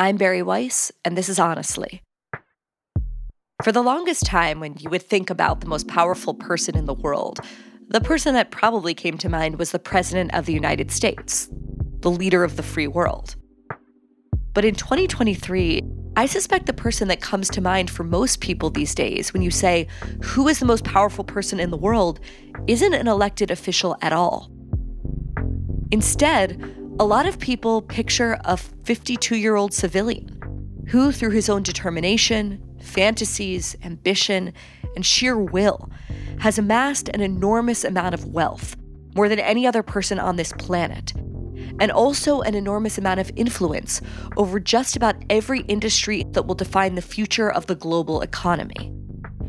I'm Bari Weiss, and this is Honestly. For the longest time, when you would think about the most powerful person in the world, the person that probably came to mind was the President of the United States, the leader of the free world. But in 2023, I suspect the person that comes to mind for most people these days when you say, who is the most powerful person in the world, isn't an elected official at all. Instead, a lot of people picture a 52 year old civilian who, through his own determination, fantasies, ambition, and sheer will, has amassed an enormous amount of wealth, more than any other person on this planet, and also an enormous amount of influence over just about every industry that will define the future of the global economy.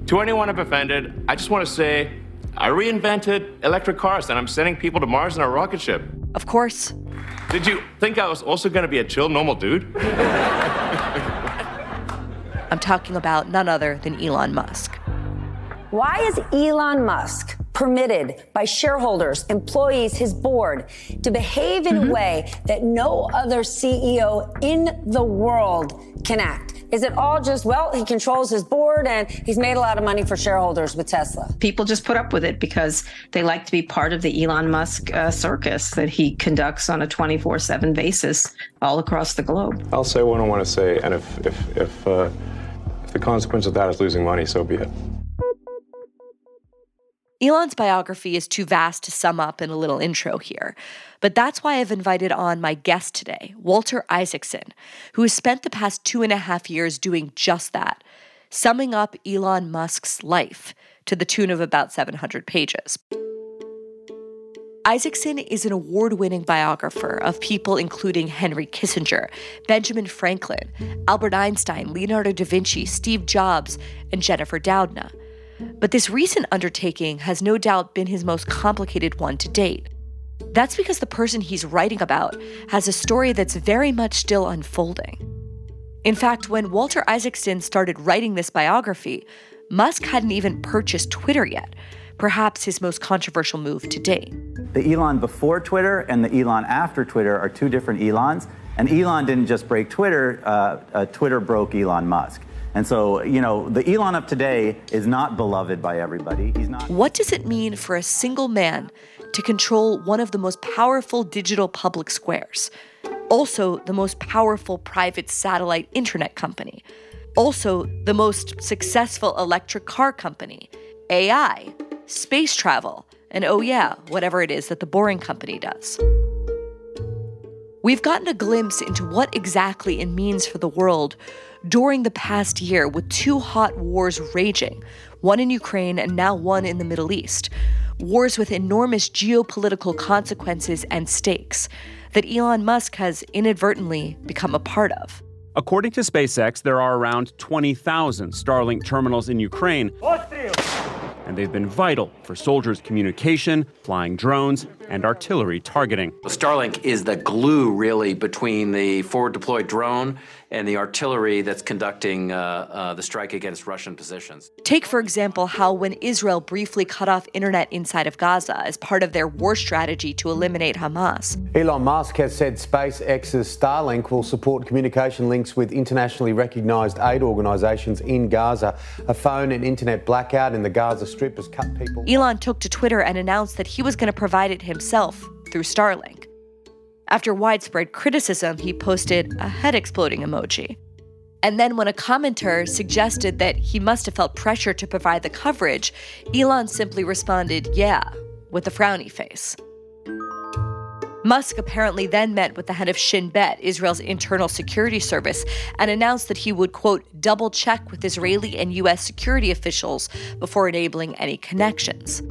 To anyone I've offended, I just want to say I reinvented electric cars and I'm sending people to Mars in a rocket ship. Of course. Did you think I was also going to be a chill, normal dude? I'm talking about none other than Elon Musk. Why is Elon Musk permitted by shareholders, employees, his board to behave in mm-hmm. a way that no other CEO in the world can act? Is it all just, well, he controls his board and he's made a lot of money for shareholders with Tesla? People just put up with it because they like to be part of the Elon Musk uh, circus that he conducts on a 24 7 basis all across the globe. I'll say what I want to say, and if, if, if, uh, if the consequence of that is losing money, so be it. Elon's biography is too vast to sum up in a little intro here, but that's why I've invited on my guest today, Walter Isaacson, who has spent the past two and a half years doing just that, summing up Elon Musk's life to the tune of about 700 pages. Isaacson is an award winning biographer of people including Henry Kissinger, Benjamin Franklin, Albert Einstein, Leonardo da Vinci, Steve Jobs, and Jennifer Doudna. But this recent undertaking has no doubt been his most complicated one to date. That's because the person he's writing about has a story that's very much still unfolding. In fact, when Walter Isaacson started writing this biography, Musk hadn't even purchased Twitter yet, perhaps his most controversial move to date. The Elon before Twitter and the Elon after Twitter are two different Elons. And Elon didn't just break Twitter, uh, uh, Twitter broke Elon Musk. And so, you know, the Elon of today is not beloved by everybody. He's not. What does it mean for a single man to control one of the most powerful digital public squares? Also, the most powerful private satellite internet company. Also, the most successful electric car company, AI, space travel, and oh, yeah, whatever it is that the boring company does. We've gotten a glimpse into what exactly it means for the world during the past year with two hot wars raging, one in Ukraine and now one in the Middle East. Wars with enormous geopolitical consequences and stakes that Elon Musk has inadvertently become a part of. According to SpaceX, there are around 20,000 Starlink terminals in Ukraine and they've been vital for soldiers' communication, flying drones, and artillery targeting. Starlink is the glue, really, between the forward deployed drone and the artillery that's conducting uh, uh, the strike against Russian positions. Take, for example, how when Israel briefly cut off internet inside of Gaza as part of their war strategy to eliminate Hamas. Elon Musk has said SpaceX's Starlink will support communication links with internationally recognized aid organizations in Gaza. A phone and internet blackout in the Gaza Strip has cut people. Elon took to Twitter and announced that he was going to provide it himself through Starlink. After widespread criticism, he posted a head exploding emoji. And then, when a commenter suggested that he must have felt pressure to provide the coverage, Elon simply responded, yeah, with a frowny face. Musk apparently then met with the head of Shin Bet, Israel's internal security service, and announced that he would, quote, double check with Israeli and U.S. security officials before enabling any connections.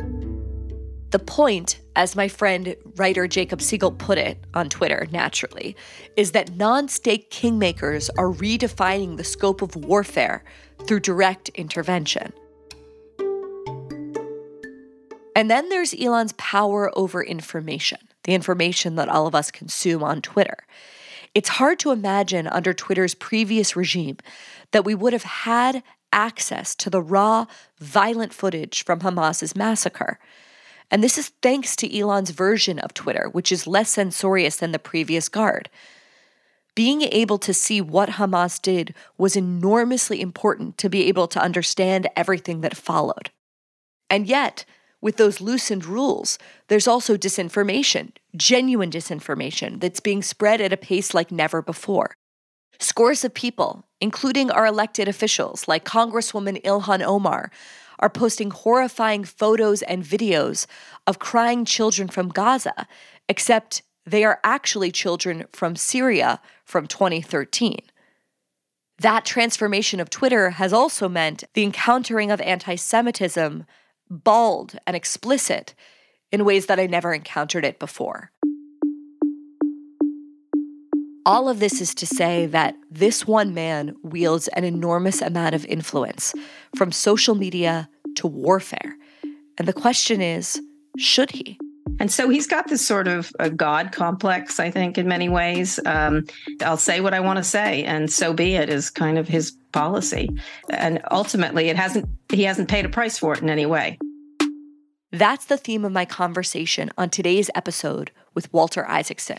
The point, as my friend writer Jacob Siegel put it on Twitter naturally, is that non state kingmakers are redefining the scope of warfare through direct intervention. And then there's Elon's power over information, the information that all of us consume on Twitter. It's hard to imagine under Twitter's previous regime that we would have had access to the raw, violent footage from Hamas's massacre. And this is thanks to Elon's version of Twitter, which is less censorious than the previous guard. being able to see what Hamas did was enormously important to be able to understand everything that followed. And yet, with those loosened rules, there's also disinformation, genuine disinformation, that's being spread at a pace like never before. Scores of people, including our elected officials like Congresswoman Ilhan Omar, are posting horrifying photos and videos of crying children from Gaza, except they are actually children from Syria from 2013. That transformation of Twitter has also meant the encountering of anti Semitism bald and explicit in ways that I never encountered it before. All of this is to say that this one man wields an enormous amount of influence from social media to warfare. And the question is should he? And so he's got this sort of a God complex, I think, in many ways. Um, I'll say what I want to say, and so be it, is kind of his policy. And ultimately, it hasn't, he hasn't paid a price for it in any way. That's the theme of my conversation on today's episode with Walter Isaacson.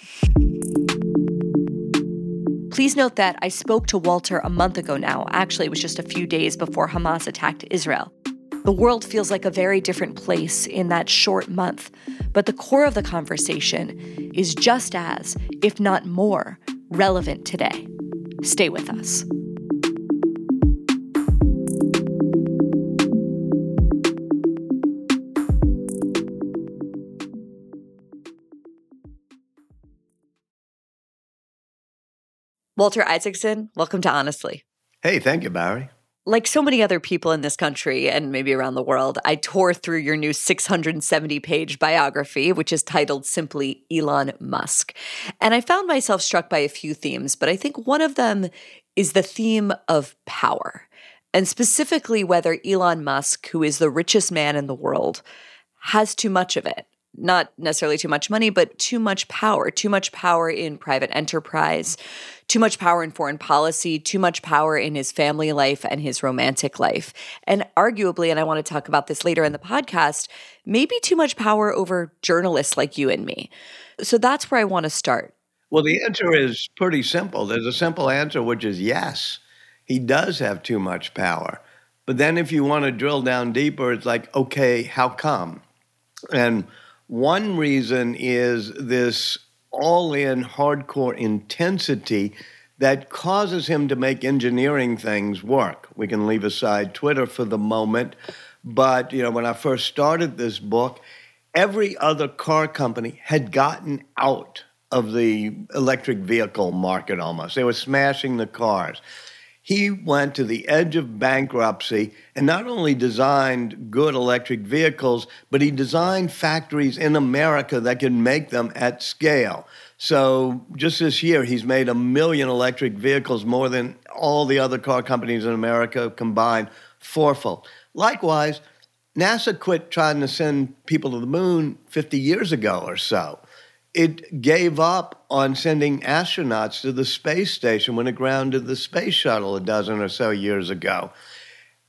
Please note that I spoke to Walter a month ago now. Actually, it was just a few days before Hamas attacked Israel. The world feels like a very different place in that short month, but the core of the conversation is just as, if not more, relevant today. Stay with us. Walter Isaacson, welcome to Honestly. Hey, thank you, Bari. Like so many other people in this country and maybe around the world, I tore through your new 670 page biography, which is titled simply Elon Musk. And I found myself struck by a few themes, but I think one of them is the theme of power, and specifically whether Elon Musk, who is the richest man in the world, has too much of it not necessarily too much money, but too much power, too much power in private enterprise, too much power in foreign policy, too much power in his family life and his romantic life. And arguably, and I want to talk about this later in the podcast, maybe too much power over journalists like you and me. So that's where I want to start. Well, the answer is pretty simple. There's a simple answer, which is yes, he does have too much power. But then if you want to drill down deeper, it's like, okay, how come? And one reason is this all in hardcore intensity that causes him to make engineering things work. We can leave aside Twitter for the moment, but you know, when I first started this book, every other car company had gotten out of the electric vehicle market almost. They were smashing the cars he went to the edge of bankruptcy and not only designed good electric vehicles, but he designed factories in America that could make them at scale. So just this year, he's made a million electric vehicles, more than all the other car companies in America combined, fourfold. Likewise, NASA quit trying to send people to the moon 50 years ago or so it gave up on sending astronauts to the space station when it grounded the space shuttle a dozen or so years ago.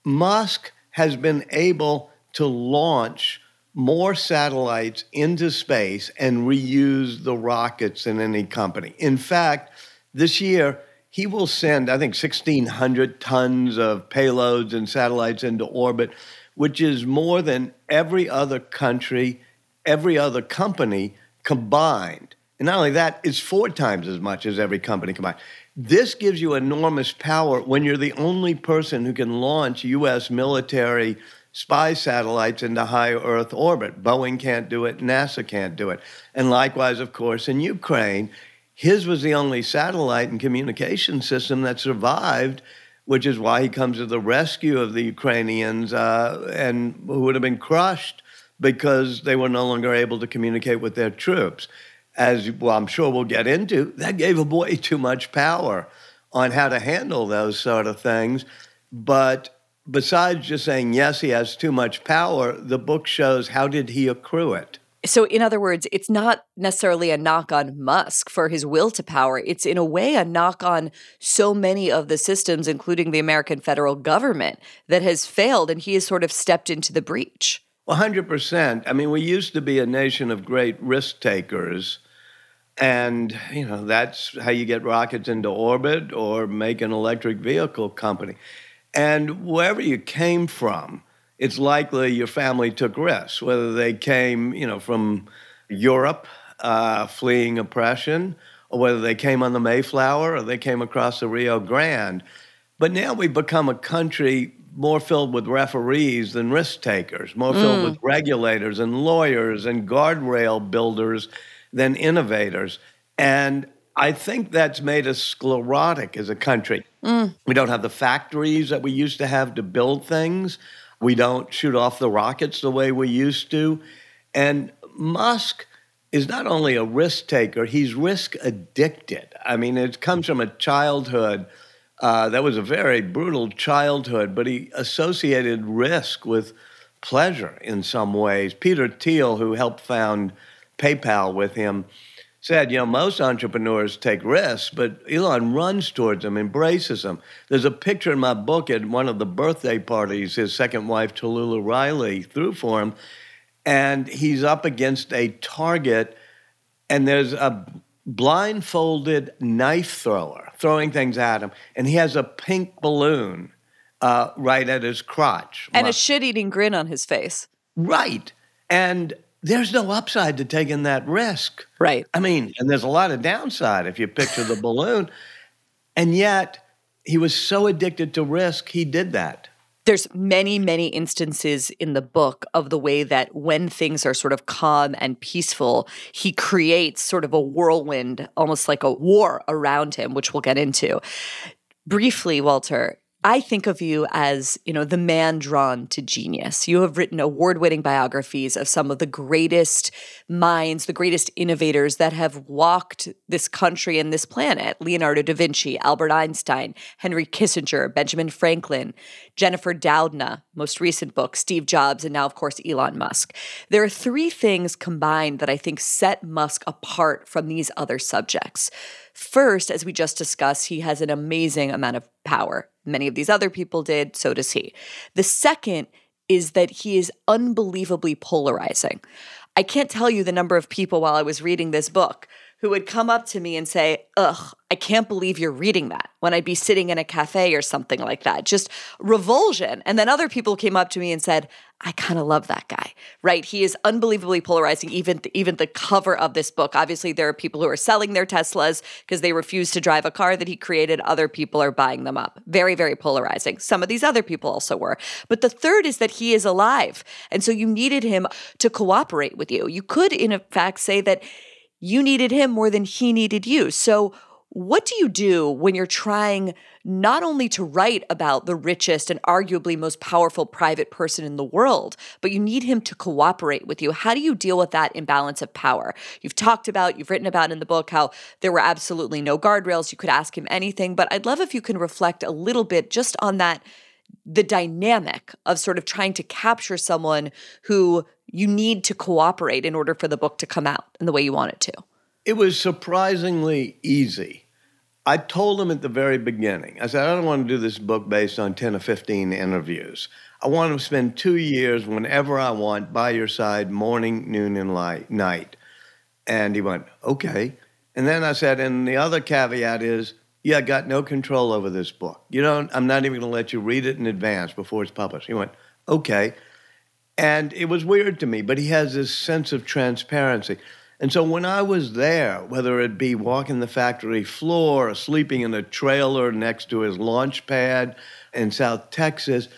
Musk has been able to launch more satellites into space and reuse the rockets than any company. In fact, this year, he will send, I think, 1,600 tons of payloads and satellites into orbit, which is more than every other country, every other company combined. And not only that, it's four times as much as every company combined. This gives you enormous power when you're the only person who can launch U.S. military spy satellites into high Earth orbit. Boeing can't do it, NASA can't do it. And likewise, of course, in Ukraine, his was the only satellite and communication system that survived, which is why he comes to the rescue of the Ukrainians uh, and who would have been crushed because they were no longer able to communicate with their troops. As well, I'm sure we'll get into, that gave him way too much power on how to handle those sort of things. But besides just saying, yes, he has too much power, the book shows how did he accrue it? So, in other words, it's not necessarily a knock on Musk for his will to power. It's, in a way, a knock on so many of the systems, including the American federal government, that has failed, and he has sort of stepped into the breach. 100%. I mean, we used to be a nation of great risk takers. And, you know, that's how you get rockets into orbit or make an electric vehicle company. And wherever you came from, it's likely your family took risks, whether they came, you know, from Europe uh, fleeing oppression, or whether they came on the Mayflower or they came across the Rio Grande. But now we've become a country more filled with referees than risk takers, more filled mm. with regulators and lawyers and guardrail builders than innovators. And I think that's made us sclerotic as a country. Mm. We don't have the factories that we used to have to build things. We don't shoot off the rockets the way we used to. And Musk is not only a risk taker, he's risk addicted. I mean, it comes from a childhood uh, that was a very brutal childhood, but he associated risk with pleasure in some ways. Peter Thiel, who helped found PayPal with him, said, you know, most entrepreneurs take risks, but Elon runs towards them, embraces them. There's a picture in my book at one of the birthday parties his second wife, Talulah Riley, threw for him, and he's up against a target, and there's a blindfolded knife thrower throwing things at him, and he has a pink balloon uh, right at his crotch. And a shit eating grin on his face. Right. And there's no upside to taking that risk. Right. I mean, and there's a lot of downside if you picture the balloon. And yet, he was so addicted to risk, he did that. There's many, many instances in the book of the way that when things are sort of calm and peaceful, he creates sort of a whirlwind, almost like a war around him, which we'll get into. Briefly, Walter, I think of you as, you know, the man drawn to genius. You have written award-winning biographies of some of the greatest minds, the greatest innovators that have walked this country and this planet. Leonardo da Vinci, Albert Einstein, Henry Kissinger, Benjamin Franklin, Jennifer Doudna, most recent book, Steve Jobs, and now, of course, Elon Musk. There are three things combined that I think set Musk apart from these other subjects. First, as we just discussed, he has an amazing amount of power. Many of these other people did, so does he. The second is that he is unbelievably polarizing. I can't tell you the number of people while I was reading this book who would come up to me and say, Ugh, I can't believe you're reading that when I'd be sitting in a cafe or something like that. Just revulsion. And then other people came up to me and said, I kind of love that guy, right? He is unbelievably polarizing. Even even the cover of this book. Obviously, there are people who are selling their Teslas because they refuse to drive a car that he created. Other people are buying them up. Very very polarizing. Some of these other people also were. But the third is that he is alive, and so you needed him to cooperate with you. You could, in fact, say that you needed him more than he needed you. So what do you do when you're trying not only to write about the richest and arguably most powerful private person in the world, but you need him to cooperate with you? How do you deal with that imbalance of power? You've talked about, you've written about in the book how there were absolutely no guardrails. You could ask him anything, but I'd love if you can reflect a little bit just on that the dynamic of sort of trying to capture someone who you need to cooperate in order for the book to come out in the way you want it to. It was surprisingly easy. I told him at the very beginning, I said, I don't want to do this book based on 10 or 15 interviews. I want to spend two years whenever I want by your side, morning, noon, and light, night. And he went, okay. And then I said, and the other caveat is, yeah, I got no control over this book. You don't, I'm not even going to let you read it in advance before it's published. He went, okay. And it was weird to me, but he has this sense of transparency. And so when I was there, whether it be walking the factory floor or sleeping in a trailer next to his launch pad in South Texas,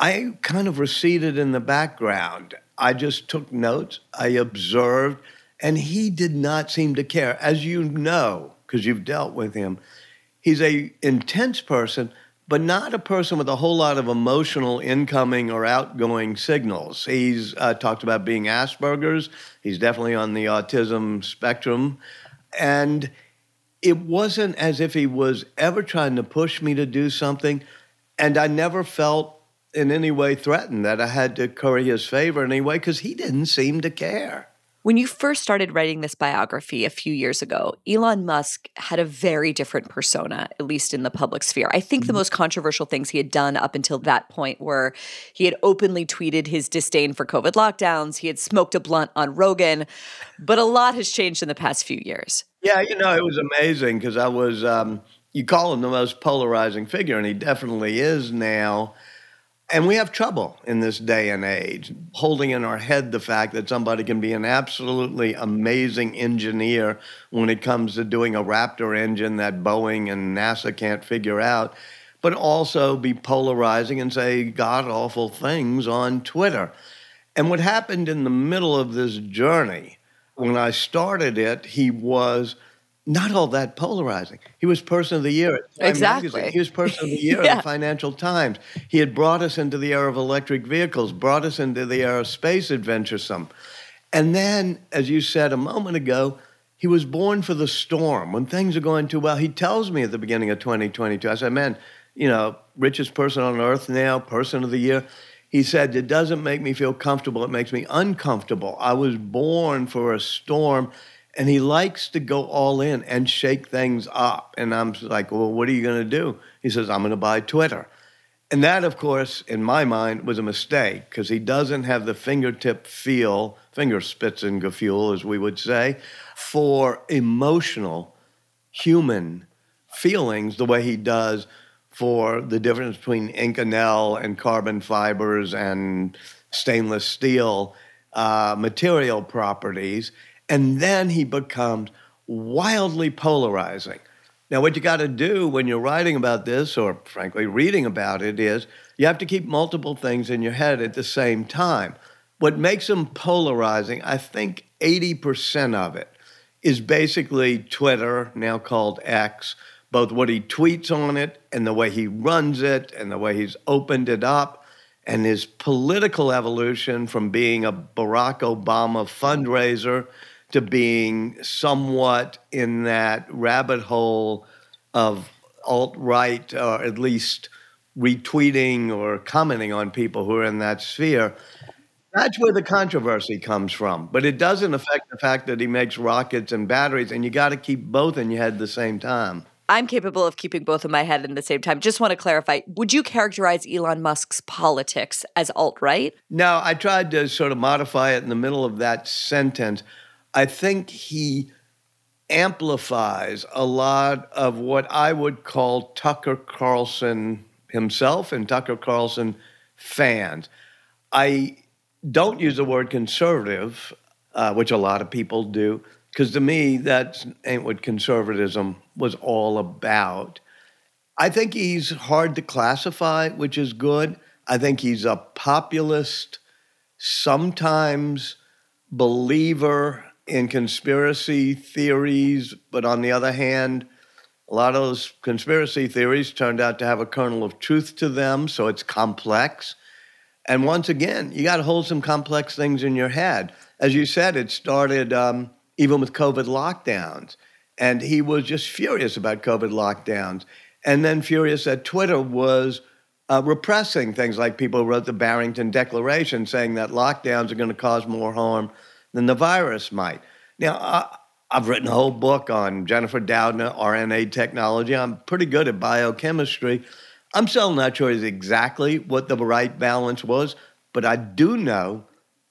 I kind of receded in the background. I just took notes, I observed, and he did not seem to care. As you know, because you've dealt with him, he's a intense person, but not a person with a whole lot of emotional incoming or outgoing signals. He's uh, talked about being Asperger's. He's definitely on the autism spectrum. And it wasn't as if he was ever trying to push me to do something. And I never felt in any way threatened that I had to curry his favor in any way because he didn't seem to care. When you first started writing this biography a few years ago, Elon Musk had a very different persona, at least in the public sphere. I think the most controversial things he had done up until that point were he had openly tweeted his disdain for COVID lockdowns, he had smoked a blunt on Rogan, but a lot has changed in the past few years. Yeah, you know, it was amazing because I was, um, you call him the most polarizing figure, and he definitely is now. And we have trouble in this day and age holding in our head the fact that somebody can be an absolutely amazing engineer when it comes to doing a Raptor engine that Boeing and NASA can't figure out, but also be polarizing and say god awful things on Twitter. And what happened in the middle of this journey, when I started it, he was not all that polarizing. He was Person of the Year at Time Exactly. Magazine. He was Person of the Year Yeah. at the Financial Times. He had brought us into the era of electric vehicles, brought us into the era of space adventuresome. And then, as you said a moment ago, he was born for the storm. When things are going too well, he tells me at the beginning of 2022, I said, man, you know, richest person on earth now, person of the year. He said, it doesn't make me feel comfortable. It makes me uncomfortable. I was born for a storm. And he likes to go all in and shake things up. And I'm like, well, what are you going to do? He says, I'm going to buy Twitter. And that, of course, in my mind, was a mistake because he doesn't have the fingertip feel, fingerspitzengefühl, as we would say, for emotional human feelings the way he does for the difference between Inconel and carbon fibers and stainless steel uh, material properties. And then he becomes wildly polarizing. Now, what you got to do when you're writing about this, or frankly, reading about it, is you have to keep multiple things in your head at the same time. What makes him polarizing, I think 80% of it is basically Twitter, now called X, both what he tweets on it and the way he runs it and the way he's opened it up, and his political evolution from being a Barack Obama fundraiser to being somewhat in that rabbit hole of alt right, or at least retweeting or commenting on people who are in that sphere. That's where the controversy comes from. But it doesn't affect the fact that he makes rockets and batteries, and you got to keep both in your head at the same time. I'm capable of keeping both in my head at the same time. Just want to clarify would you characterize Elon Musk's politics as alt right? No, I tried to sort of modify it in the middle of that sentence. I think he amplifies a lot of what I would call Tucker Carlson himself and Tucker Carlson fans. I don't use the word conservative, uh, which a lot of people do, because to me, that ain't what conservatism was all about. I think he's hard to classify, which is good. I think he's a populist, sometimes believer in conspiracy theories, but on the other hand, a lot of those conspiracy theories turned out to have a kernel of truth to them, so it's complex. And once again, you got to hold some complex things in your head. As you said, it started um, even with COVID lockdowns. And he was just furious about COVID lockdowns. And then furious that Twitter was uh, repressing things like people wrote the Barrington Declaration saying that lockdowns are going to cause more harm than the virus might. Now, I, I've written a whole book on Jennifer Doudna, RNA technology. I'm pretty good at biochemistry. I'm still not sure exactly what the right balance was, but I do know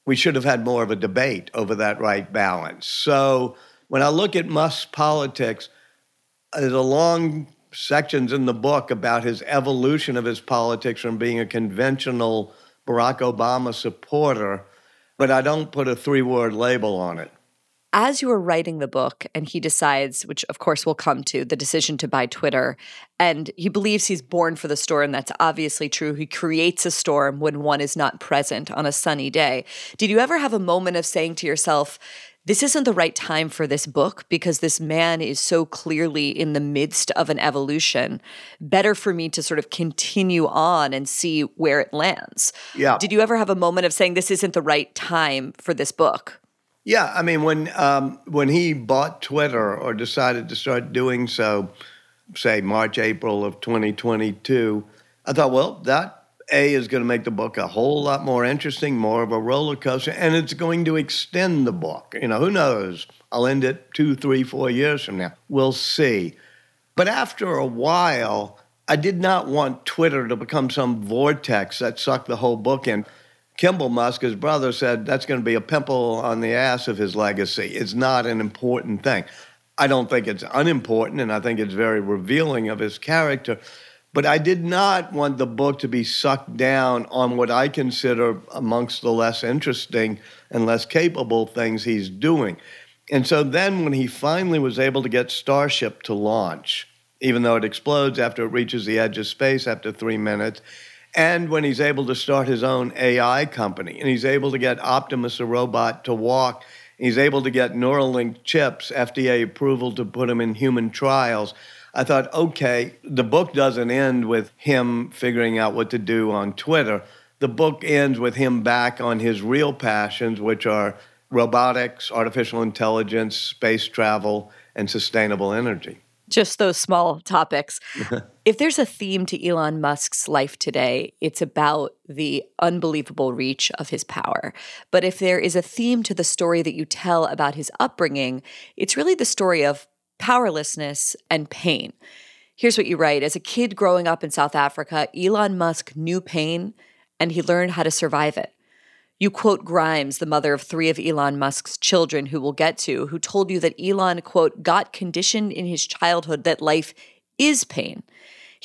we should have had more of a debate over that right balance. So when I look at Musk's politics, there's a long sections in the book about his evolution of his politics from being a conventional Barack Obama supporter, but I don't put a three word label on it. As you were writing the book, and he decides, which of course we'll come to, the decision to buy Twitter, and he believes he's born for the storm. That's obviously true. He creates a storm when one is not present on a sunny day. Did you ever have a moment of saying to yourself, this isn't the right time for this book because this man is so clearly in the midst of an evolution. Better for me to sort of continue on and see where it lands. Yeah. Did you ever have a moment of saying this isn't the right time for this book? Yeah, I mean, when um, when he bought Twitter or decided to start doing so, say March, April of 2022, I thought, well, that A is going to make the book a whole lot more interesting, more of a roller coaster, and it's going to extend the book. You know, who knows? I'll end it two, three, four years from now. We'll see. But after a while, I did not want Twitter to become some vortex that sucked the whole book in. Kimball Musk, his brother, said that's going to be a pimple on the ass of his legacy. It's not an important thing. I don't think it's unimportant, and I think it's very revealing of his character. But I did not want the book to be sucked down on what I consider amongst the less interesting and less capable things he's doing. And so then, when he finally was able to get Starship to launch, even though it explodes after it reaches the edge of space after three minutes, and when he's able to start his own AI company, and he's able to get Optimus, a robot, to walk, he's able to get Neuralink chips, FDA approval to put them in human trials. I thought, okay, the book doesn't end with him figuring out what to do on Twitter. The book ends with him back on his real passions, which are robotics, artificial intelligence, space travel, and sustainable energy. Just those small topics. if there's a theme to Elon Musk's life today, it's about the unbelievable reach of his power. But if there is a theme to the story that you tell about his upbringing, it's really the story of powerlessness, and pain. Here's what you write As a kid growing up in South Africa, Elon Musk knew pain and he learned how to survive it. You quote Grimes, the mother of three of Elon Musk's children, who we'll get to, who told you that Elon, quote, got conditioned in his childhood that life is pain.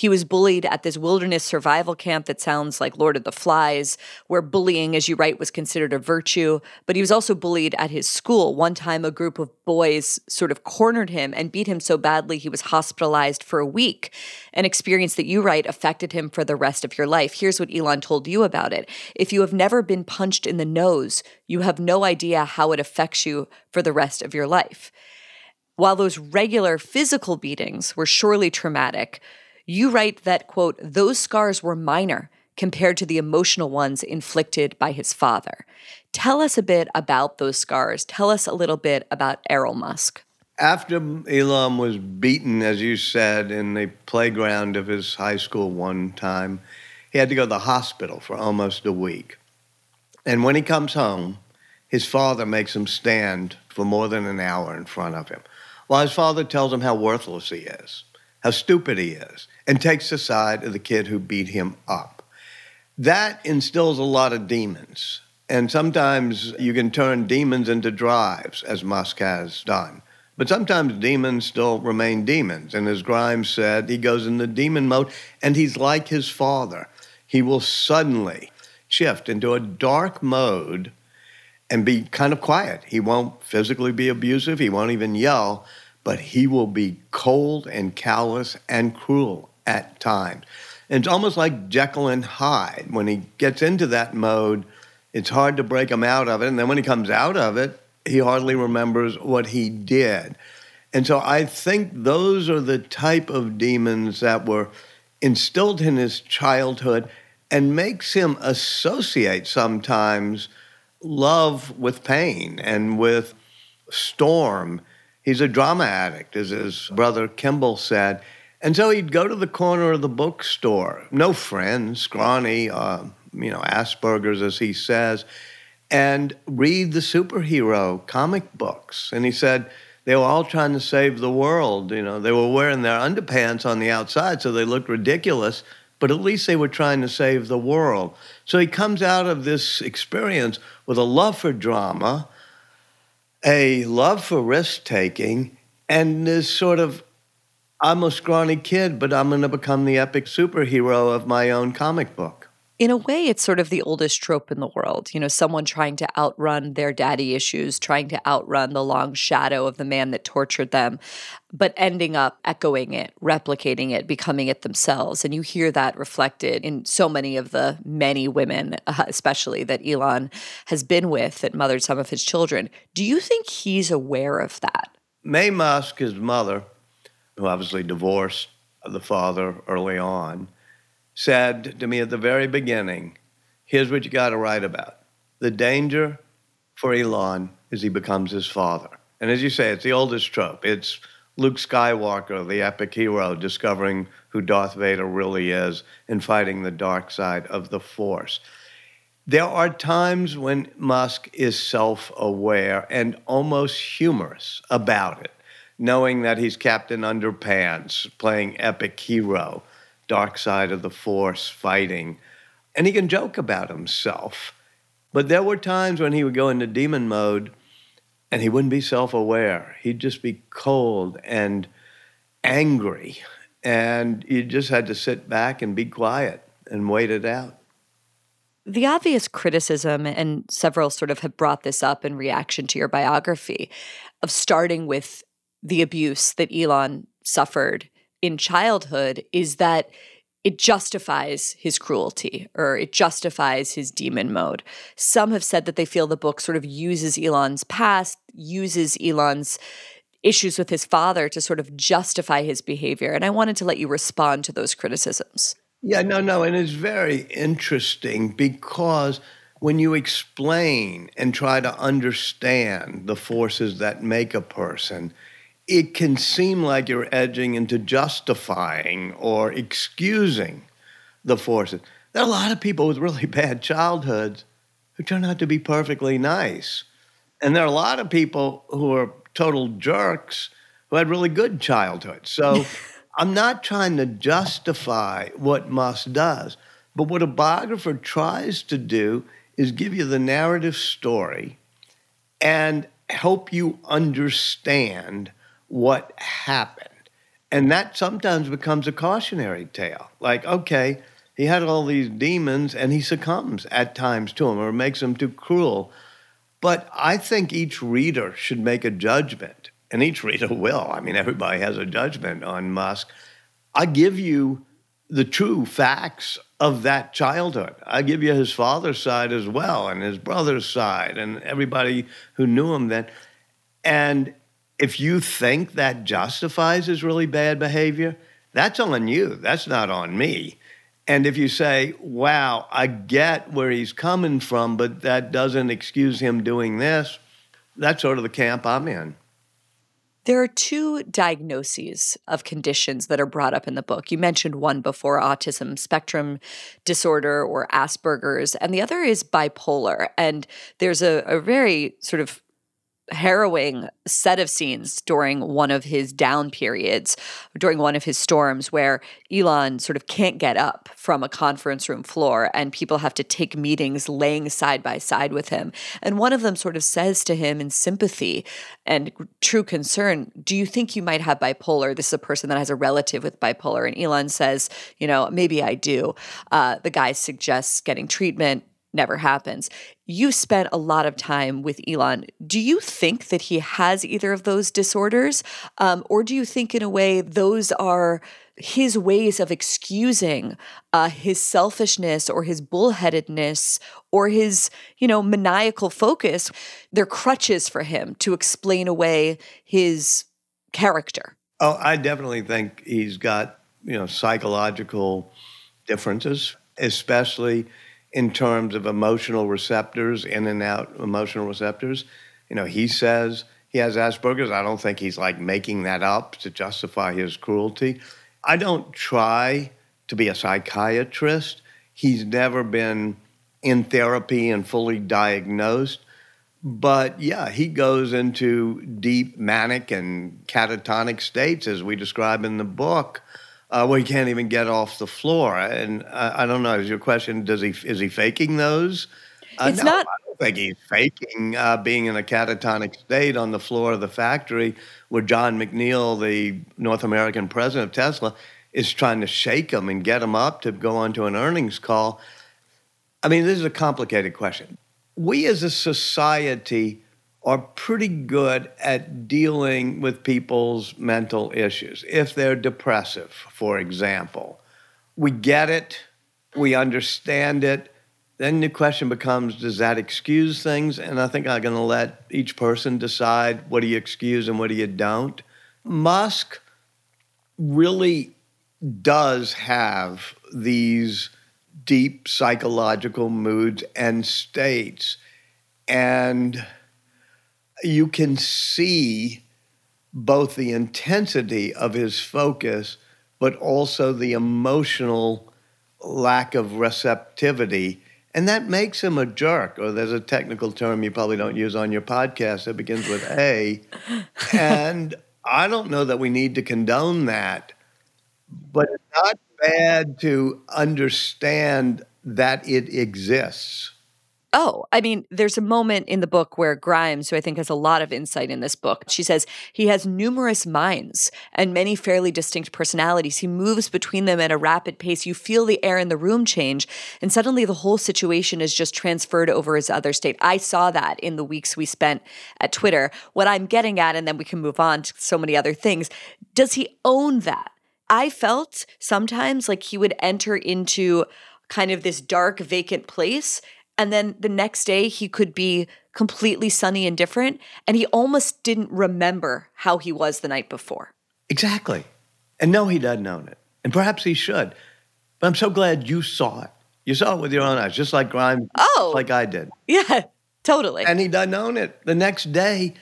He was bullied at this wilderness survival camp that sounds like Lord of the Flies, where bullying, as you write, was considered a virtue. But he was also bullied at his school. One time, a group of boys sort of cornered him and beat him so badly he was hospitalized for a week. An experience that you write affected him for the rest of your life. Here's what Elon told you about it. If you have never been punched in the nose, you have no idea how it affects you for the rest of your life. While those regular physical beatings were surely traumatic, you write that, quote, those scars were minor compared to the emotional ones inflicted by his father. Tell us a bit about those scars. Tell us a little bit about Errol Musk. After Elon was beaten, as you said, in the playground of his high school one time, he had to go to the hospital for almost a week. And when he comes home, his father makes him stand for more than an hour in front of him, while his father tells him how worthless he is how stupid he is, and takes the side of the kid who beat him up. That instills a lot of demons. And sometimes you can turn demons into drives, as Musk has done. But sometimes demons still remain demons. And as Grimes said, he goes into demon mode, and he's like his father. He will suddenly shift into a dark mode and be kind of quiet. He won't physically be abusive, he won't even yell, but he will be cold and callous and cruel at times. And it's almost like Jekyll and Hyde. When he gets into that mode, it's hard to break him out of it. And then when he comes out of it, he hardly remembers what he did. And so I think those are the type of demons that were instilled in his childhood and makes him associate sometimes love with pain and with storm He's a drama addict, as his brother Kimball said. And so he'd go to the corner of the bookstore, no friends, scrawny, uh, you know, Asperger's, as he says, and read the superhero comic books. And he said they were all trying to save the world. You know, they were wearing their underpants on the outside, so they looked ridiculous, but at least they were trying to save the world. So he comes out of this experience with a love for drama a love for risk taking and this sort of I'm a scrawny kid, but I'm going to become the epic superhero of my own comic book. In a way, it's sort of the oldest trope in the world. You know, someone trying to outrun their daddy issues, trying to outrun the long shadow of the man that tortured them, but ending up echoing it, replicating it, becoming it themselves. And you hear that reflected in so many of the many women, uh, especially that Elon has been with, that mothered some of his children. Do you think he's aware of that? May Musk, his mother, who obviously divorced the father early on, said to me at the very beginning here's what you got to write about. The danger for Elon is he becomes his father. And as you say, it's the oldest trope. It's Luke Skywalker, the epic hero, discovering who Darth Vader really is and fighting the dark side of the Force. There are times when Musk is self aware and almost humorous about it, knowing that he's Captain Underpants, playing epic hero, dark side of the Force fighting. And he can joke about himself. But there were times when he would go into demon mode and he wouldn't be self aware. He'd just be cold and angry. And you just had to sit back and be quiet and wait it out. The obvious criticism, and several sort of have brought this up in reaction to your biography, of starting with the abuse that Elon suffered in childhood, is that it justifies his cruelty or it justifies his demon mode. Some have said that they feel the book sort of uses Elon's past, uses Elon's issues with his father to sort of justify his behavior. And I wanted to let you respond to those criticisms. Yeah, no, no. And it's very interesting because when you explain and try to understand the forces that make a person, it can seem like you're edging into justifying or excusing the forces. There are a lot of people with really bad childhoods who turn out to be perfectly nice. And there are a lot of people who are total jerks who had really good childhoods. So I'm not trying to justify what Musk does, but what a biographer tries to do is give you the narrative story and help you understand what happened. And that sometimes becomes a cautionary tale. Like, okay, he had all these demons and he succumbs at times to them or makes them too cruel. But I think each reader should make a judgment and each reader will. I mean, everybody has a judgment on Musk. I give you the true facts of that childhood. I give you his father's side as well, and his brother's side, and everybody who knew him then. And if you think that justifies his really bad behavior, that's on you. That's not on me. And if you say, wow, I get where he's coming from, but that doesn't excuse him doing this, that's sort of the camp I'm in. There are two diagnoses of conditions that are brought up in the book. You mentioned one before autism spectrum disorder or Asperger's, and the other is bipolar. And there's a, a very sort of harrowing set of scenes during one of his down periods, during one of his storms, where Elon sort of can't get up from a conference room floor and people have to take meetings laying side by side with him. And one of them sort of says to him in sympathy and true concern, Do you think you might have bipolar? This is a person that has a relative with bipolar. And Elon says, You know, maybe I do. Uh, the guy suggests getting treatment never happens. You spent a lot of time with Elon. Do you think that he has either of those disorders? Um, or do you think, in a way, those are his ways of excusing uh, his selfishness or his bullheadedness or his, you know, maniacal focus? They're crutches for him to explain away his character. Oh, I definitely think he's got, you know, psychological differences, especially in terms of emotional receptors, in and out emotional receptors. You know, he says he has Asperger's. I don't think he's like making that up to justify his cruelty. I don't try to be a psychiatrist. He's never been in therapy and fully diagnosed. But yeah, he goes into deep manic and catatonic states, as we describe in the book uh, where he can't even get off the floor. And I, I don't know. Is your question? Does he is he faking those? Uh, it's no, not. I don't think he's faking uh, being in a catatonic state on the floor of the factory where Jon McNeill, the North American president of Tesla, is trying to shake him and get him up to go onto an earnings call. I mean, this is a complicated question. We as a society are pretty good at dealing with people's mental issues. If they're depressive, for example, we get it, we understand it. Then the question becomes does that excuse things? And I think I'm going to let each person decide what do you excuse and what do you don't. Musk really does have these deep psychological moods and states. And you can see both the intensity of his focus, but also the emotional lack of receptivity. And that makes him a jerk, or there's a technical term you probably don't use on your podcast that begins with A. and I don't know that we need to condone that, but it's not bad to understand that it exists. Oh, I mean, there's a moment in the book where Grimes, who I think has a lot of insight in this book, she says he has numerous minds and many fairly distinct personalities. He moves between them at a rapid pace. You feel the air in the room change, and suddenly the whole situation is just transferred over his other state. I saw that in the weeks we spent at Twitter. What I'm getting at, and then we can move on to so many other things, does he own that? I felt sometimes like he would enter into kind of this dark, vacant place and then the next day, he could be completely sunny and different. And he almost didn't remember how he was the night before. Exactly. And no, he doesn't own it. And perhaps he should. But I'm so glad you saw it. You saw it with your own eyes, just like Grimes, oh, like I did. Yeah, totally. And he doesn't own it. The next day,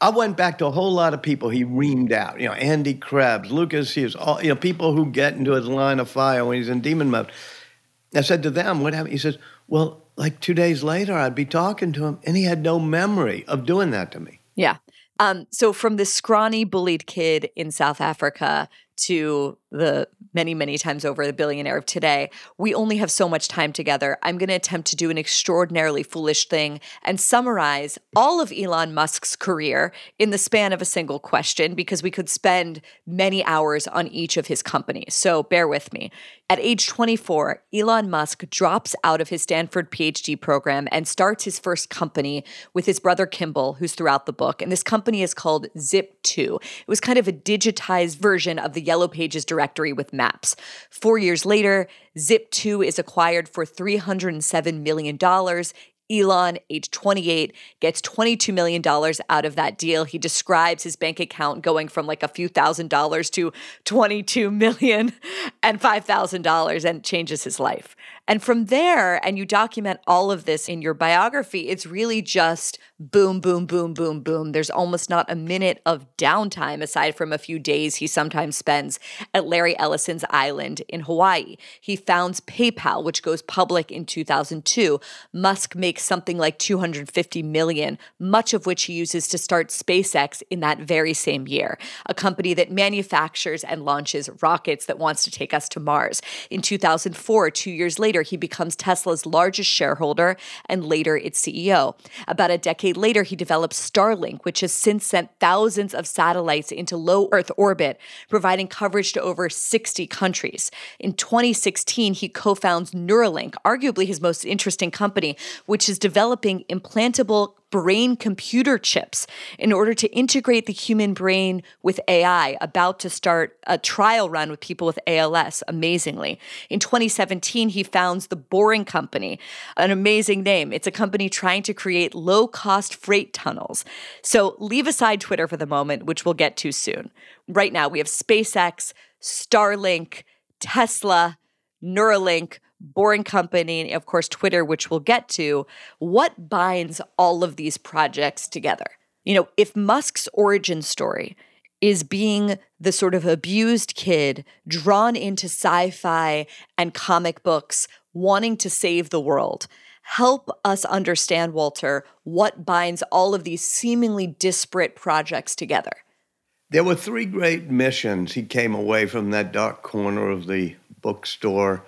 I went back to a whole lot of people he reamed out. You know, Andy Krebs, Lucas He Hughes, all you know, people who get into his line of fire when he's in demon mode. I said to them, "What happened?" He says, "Well, like two days later, I'd be talking to him, and he had no memory of doing that to me. Yeah. Um, so from this scrawny, bullied kid in South Africa to the many, many times over the billionaire of today, we only have so much time together. I'm going to attempt to do an extraordinarily foolish thing and summarize all of Elon Musk's career in the span of a single question because we could spend many hours on each of his companies. So bear with me. At age 24, Elon Musk drops out of his Stanford PhD program and starts his first company with his brother Kimball, who's throughout the book. And this company is called Zip2. It was kind of a digitized version of the Yellow Pages directory with maps. Four years later, Zip2 is acquired for $307 million. Elon, age 28, gets $22 million out of that deal. He describes his bank account going from like a few thousand dollars to $22 million and $5,000 and changes his life. And from there, and you document all of this in your biography, it's really just boom, boom, boom, boom, boom. There's almost not a minute of downtime aside from a few days he sometimes spends at Larry Ellison's island in Hawaii. He founds PayPal, which goes public in 2002. Musk makes something like 250 million, much of which he uses to start SpaceX in that very same year, a company that manufactures and launches rockets that wants to take us to Mars. In 2004, two years later, he becomes Tesla's largest shareholder and later its CEO. About a decade later, he develops Starlink, which has since sent thousands of satellites into low Earth orbit, providing coverage to over 60 countries. In 2016, he co founds Neuralink, arguably his most interesting company, which is developing implantable brain computer chips in order to integrate the human brain with AI, about to start a trial run with people with ALS, amazingly. In 2017, he founds the Boring Company, an amazing name. It's a company trying to create low cost freight tunnels. So leave aside Twitter for the moment, which we'll get to soon. Right now, we have SpaceX, Starlink, Tesla, Neuralink, Boring Company, and of course, Twitter, which we'll get to. What binds all of these projects together? You know, if Musk's origin story is being the sort of abused kid drawn into sci fi and comic books, wanting to save the world. Help us understand, Walter, what binds all of these seemingly disparate projects together. There were three great missions he came away from that dark corner of the bookstore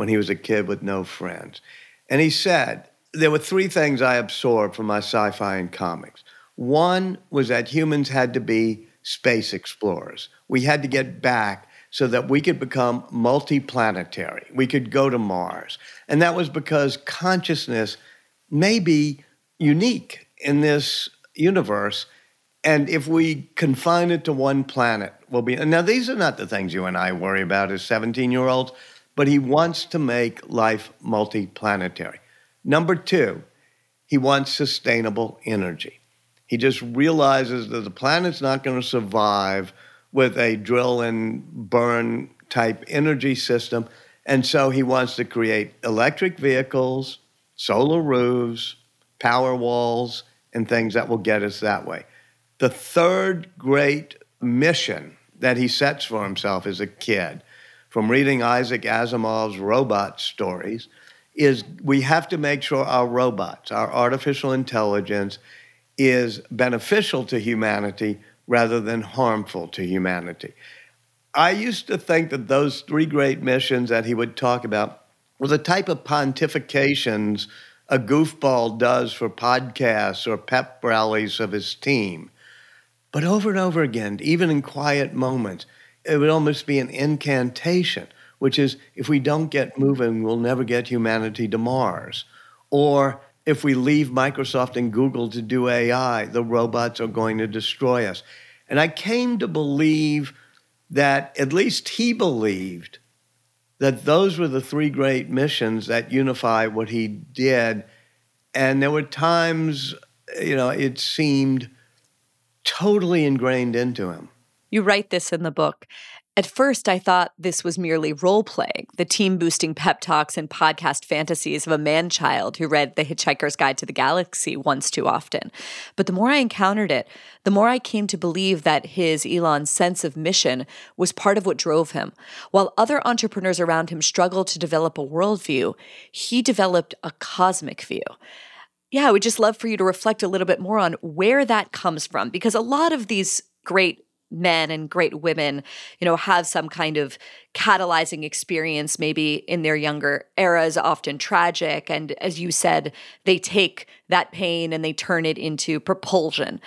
when he was a kid with no friends. And he said, There were three things I absorbed from my sci fi and comics. One was that humans had to be space explorers. We had to get back so that we could become multiplanetary. We could go to Mars. And that was because consciousness may be unique in this universe. And if we confine it to one planet, we'll be. Now, these are not the things you and I worry about as 17 year olds but he wants to make life multiplanetary. Number two, he wants sustainable energy. He just realizes that the planet's not going to survive with a drill and burn type energy system. And so he wants to create electric vehicles, solar roofs, power walls, and things that will get us that way. The third great mission that he sets for himself as a kid from reading Isaac Asimov's robot stories is we have to make sure our robots, our artificial intelligence, is beneficial to humanity rather than harmful to humanity. I used to think that those three great missions that he would talk about were the type of pontifications a goofball does for podcasts or pep rallies of his team. But over and over again, even in quiet moments, it would almost be an incantation, which is if we don't get moving, we'll never get humanity to Mars. Or if we leave Microsoft and Google to do AI, the robots are going to destroy us. And I came to believe that at least he believed that those were the three great missions that unify what he did. And there were times, you know, it seemed totally ingrained into him. You write this in the book. At first, I thought this was merely role playing, the team boosting pep talks and podcast fantasies of a man child who read The Hitchhiker's Guide to the Galaxy once too often. But the more I encountered it, the more I came to believe that his, Elon's, sense of mission was part of what drove him. While other entrepreneurs around him struggled to develop a worldview, he developed a cosmic view yeah, I would just love for you to reflect a little bit more on where that comes from because a lot of these great men and great women, you know, have some kind of catalyzing experience, maybe in their younger eras, often tragic. And as you said, they take that pain and they turn it into propulsion.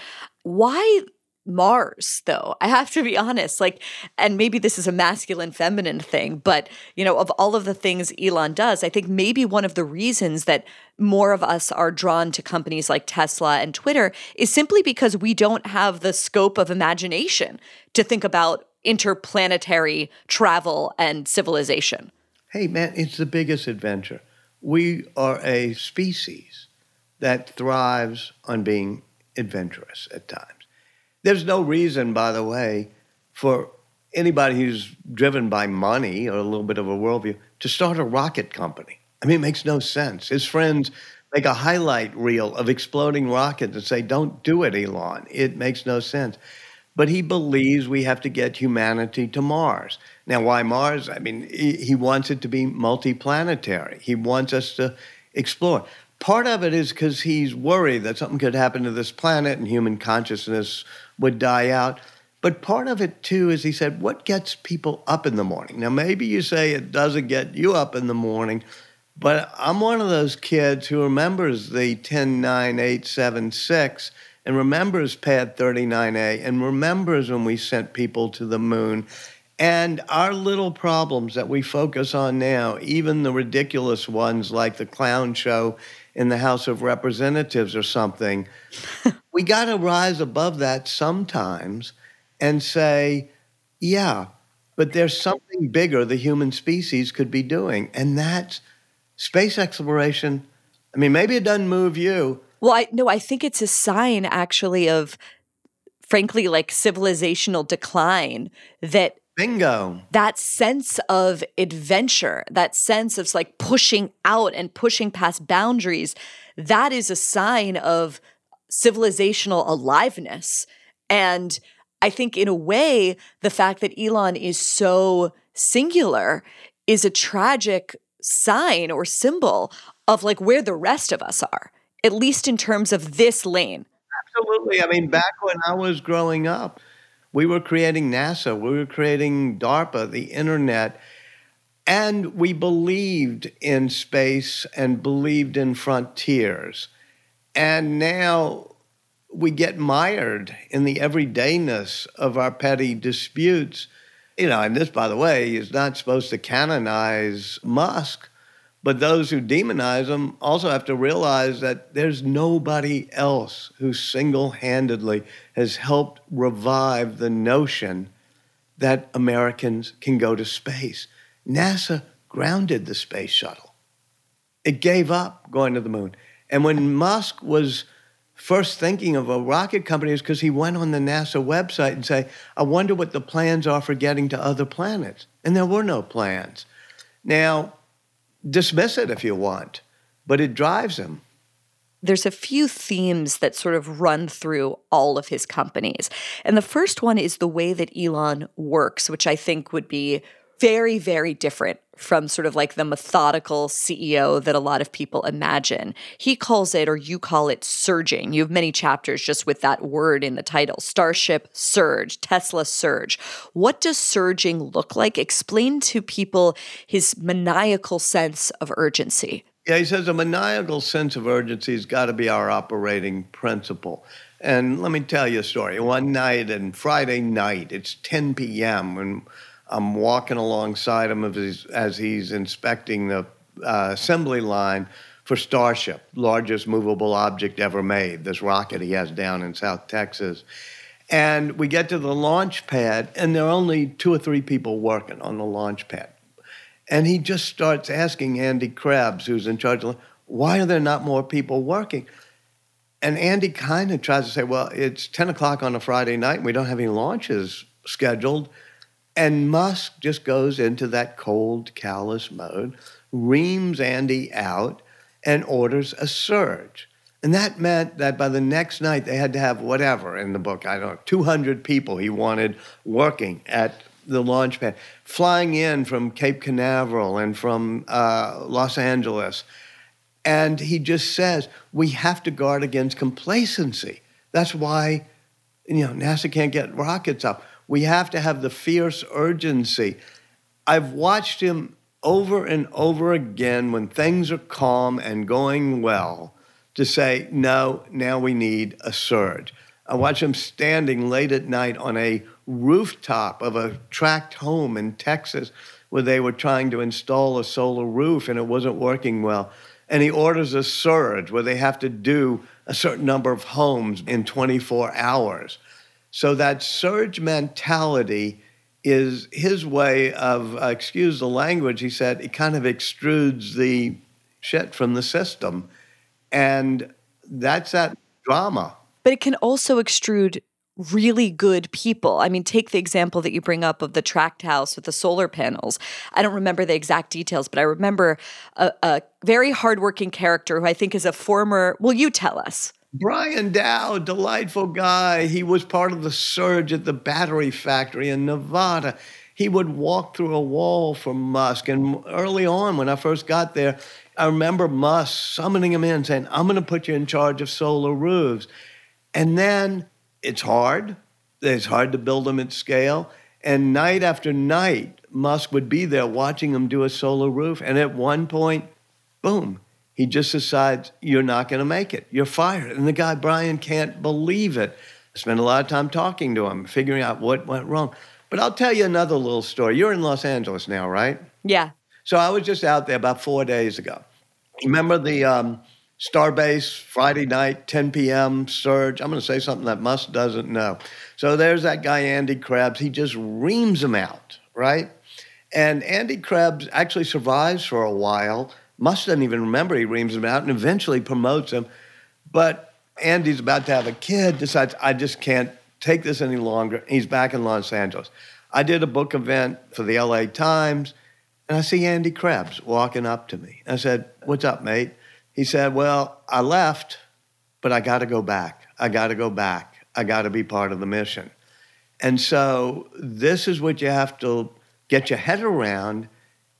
Why Mars, though. I have to be honest. Like, and maybe this is a masculine feminine thing, but, you know, of all of the things Elon does, I think maybe one of the reasons that more of us are drawn to companies like Tesla and Twitter is simply because we don't have the scope of imagination to think about interplanetary travel and civilization. Hey, man, it's the biggest adventure. We are a species that thrives on being adventurous at times. There's no reason, by the way, for anybody who's driven by money or a little bit of a worldview to start a rocket company. I mean, it makes no sense. His friends make a highlight reel of exploding rockets and say, don't do it, Elon. It makes no sense. But he believes we have to get humanity to Mars. Now, why Mars? I mean, he wants it to be multiplanetary. He wants us to explore. Part of it is because he's worried that something could happen to this planet and human consciousness would die out. But part of it too is he said, what gets people up in the morning? Now, maybe you say it doesn't get you up in the morning, but I'm one of those kids who remembers the 109876 and remembers Pad 39A and remembers when we sent people to the moon. And our little problems that we focus on now, even the ridiculous ones like the clown show in the House of Representatives or something, we got to rise above that sometimes and say, yeah, but there's something bigger the human species could be doing, and that's space exploration. I mean, maybe it doesn't move you. Well, I no, I think it's a sign actually of frankly like civilizational decline that Bingo. That sense of adventure, that sense of like pushing out and pushing past boundaries, that is a sign of civilizational aliveness. And I think, in a way, the fact that Elon is so singular is a tragic sign or symbol of like where the rest of us are, at least in terms of this lane. Absolutely. I mean, back when I was growing up, we were creating NASA, we were creating DARPA, the internet, and we believed in space and believed in frontiers. And now we get mired in the everydayness of our petty disputes. You know, and this, by the way, is not supposed to canonize Musk, but those who demonize them also have to realize that there's nobody else who single handedly has helped revive the notion that Americans can go to space. NASA grounded the space shuttle, it gave up going to the moon. And when Musk was first thinking of a rocket company is because he went on the NASA website and say, I wonder what the plans are for getting to other planets. And there were no plans. Now, dismiss it if you want, but it drives him. there's a few themes that sort of run through all of his companies. And the first one is the way that Elon works, which I think would be very, very different from sort of like the methodical CEO that a lot of people imagine. He calls it, or you call it, surging. You have many chapters just with that word in the title Starship Surge, Tesla Surge. What does surging look like? Explain to people his maniacal sense of urgency. Yeah, he says a maniacal sense of urgency has got to be our operating principle. And let me tell you a story. One night and Friday night, it's 10 p.m. when I'm walking alongside him as he's, as he's inspecting the uh, assembly line for Starship, largest movable object ever made, this rocket he has down in South Texas. And we get to the launch pad, and there are only two or three people working on the launch pad. And he just starts asking Andy Krebs, who's in charge of, why are there not more people working? And Andy kind of tries to say, well, it's 10 o'clock on a Friday night, and we don't have any launches scheduled. And Musk just goes into that cold, callous mode, reams Andy out, and orders a surge. And that meant that by the next night, they had to have whatever in the book, I don't know, 200 people he wanted working at the launch pad, flying in from Cape Canaveral and from uh, Los Angeles. And he just says, we have to guard against complacency. That's why, you know, NASA can't get rockets up. We have to have the fierce urgency. I've watched him over and over again when things are calm and going well to say, no, now we need a surge. I watch him standing late at night on a rooftop of a tract home in Texas where they were trying to install a solar roof and it wasn't working well. And he orders a surge where they have to do a certain number of homes in 24 hours. So that surge mentality is his way of, uh, excuse the language, he said, it kind of extrudes the shit from the system. And that's that drama. But it can also extrude really good people. I mean, take the example that you bring up of the tract house with the solar panels. I don't remember the exact details, but I remember a, a very hardworking character who I think is a former, Will you tell us. Brian Dow, delightful guy. He was part of the surge at the battery factory in Nevada. He would walk through a wall for Musk. And early on, when I first got there, I remember Musk summoning him in, saying, I'm going to put you in charge of solar roofs. And then it's hard. It's hard to build them at scale. And night after night, Musk would be there watching him do a solar roof. And at one point, boom, he just decides you're not going to make it. You're fired. And the guy, Brian, can't believe it. I spent a lot of time talking to him, figuring out what went wrong. But I'll tell you another little story. You're in Los Angeles now, right? Yeah. So I was just out there about four days ago. Remember the um, Starbase Friday night, 10 p.m. surge? I'm going to say something that Musk doesn't know. So there's that guy, Andy Krebs. He just reams him out, right? And Andy Krebs actually survives for a while Musk doesn't even remember he reams him out and eventually promotes him. But Andy's about to have a kid, decides, I just can't take this any longer. He's back in Los Angeles. I did a book event for the LA Times, and I see Andy Krebs walking up to me. I said, What's up, mate? He said, Well, I left, but I got to go back. I got to go back. I got to be part of the mission. And so this is what you have to get your head around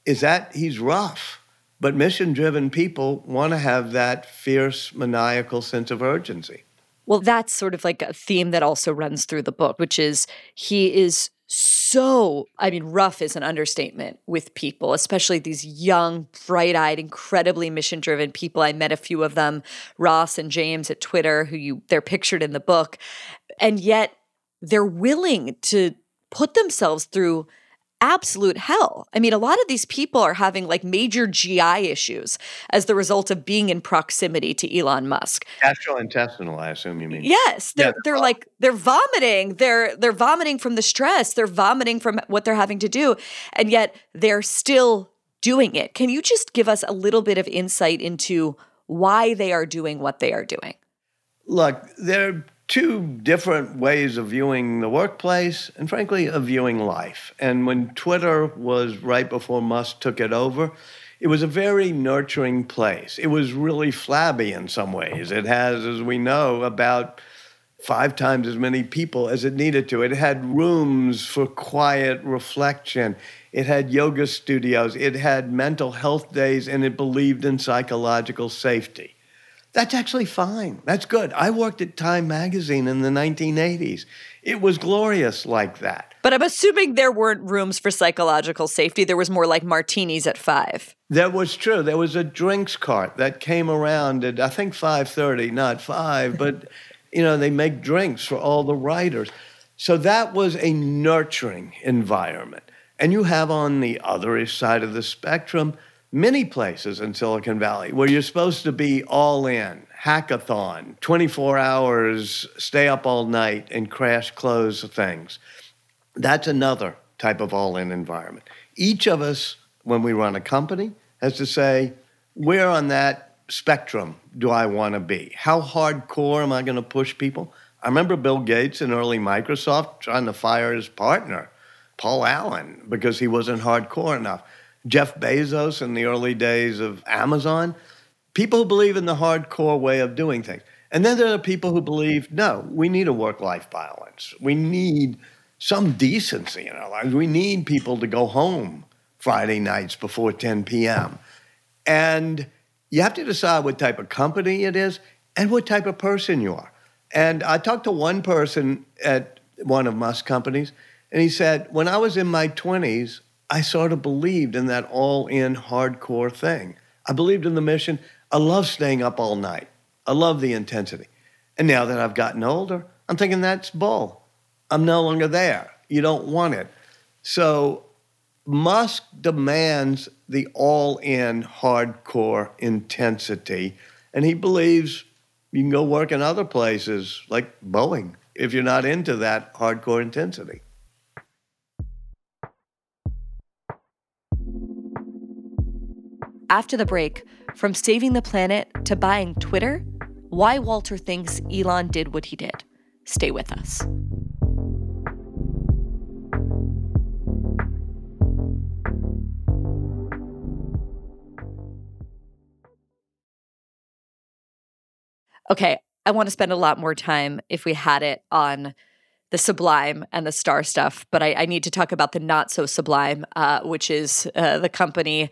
is that he's rough but mission driven people want to have that fierce, maniacal sense of urgency. Well, that's sort of like a theme that also runs through the book, which is he is so, I mean, rough is an understatement with people, especially these young, bright eyed, incredibly mission driven people. I met a few of them, Ross and James at Twitter, who you they're pictured in the book. And yet they're willing to put themselves through absolute hell. I mean, a lot of these people are having like major GI issues as the result of being in proximity to Elon Musk. Gastrointestinal, I assume you mean. Yes, they're yeah, they're like they're vomiting. They're they're vomiting from the stress. They're vomiting from what they're having to do, and yet they're still doing it. Can you just give us a little bit of insight into why they are doing what they are doing? Look, they're two different ways of viewing the workplace and, frankly, of viewing life. And when Twitter was right before Musk took it over, It was a very nurturing place. It was really flabby in some ways. It has, as we know, about five times as many people as it needed to. It had rooms for quiet reflection. It had yoga studios. It had mental health days, and it believed in psychological safety. That's actually fine. That's good. I worked at Time Magazine in the 1980s. It was glorious like that. But I'm assuming there weren't rooms for psychological safety. There was more like martinis at five. That was true. There was a drinks cart that came around at I think 5:30, not 5, but you know, they make drinks for all the writers. So that was a nurturing environment. And you have on the other side of the spectrum many places in Silicon Valley where you're supposed to be all in, hackathon, 24 hours, stay up all night and crash close things. That's another type of all in environment. Each of us, when we run a company, has to say, where on that spectrum do I want to be? How hardcore am I going to push people? I remember Bill Gates in early Microsoft trying to fire his partner, Paul Allen, because he wasn't hardcore enough. Jeff Bezos in the early days of Amazon, people who believe in the hardcore way of doing things. And then there are people who believe, no, we need a work life balance. We need some decency in our lives. We need people to go home Friday nights before 10 p.m. And you have to decide what type of company it is and what type of person you are. And I talked to one person at one of Musk's companies, and he said, When I was in my 20s, I sort of believed in that all in hardcore thing. I believed in the mission. I love staying up all night. I love the intensity. And now that I've gotten older, I'm thinking that's bull. I'm no longer there. You don't want it. So Musk demands the all in hardcore intensity, and he believes you can go work in other places like Boeing if you're not into that hardcore intensity. After the break, from saving the planet to buying Twitter, why Walter thinks Elon did what he did. Stay with us. Okay, I want to spend a lot more time if we had it on the sublime and the star stuff, but I, I need to talk about the not so sublime, uh, which is uh, the company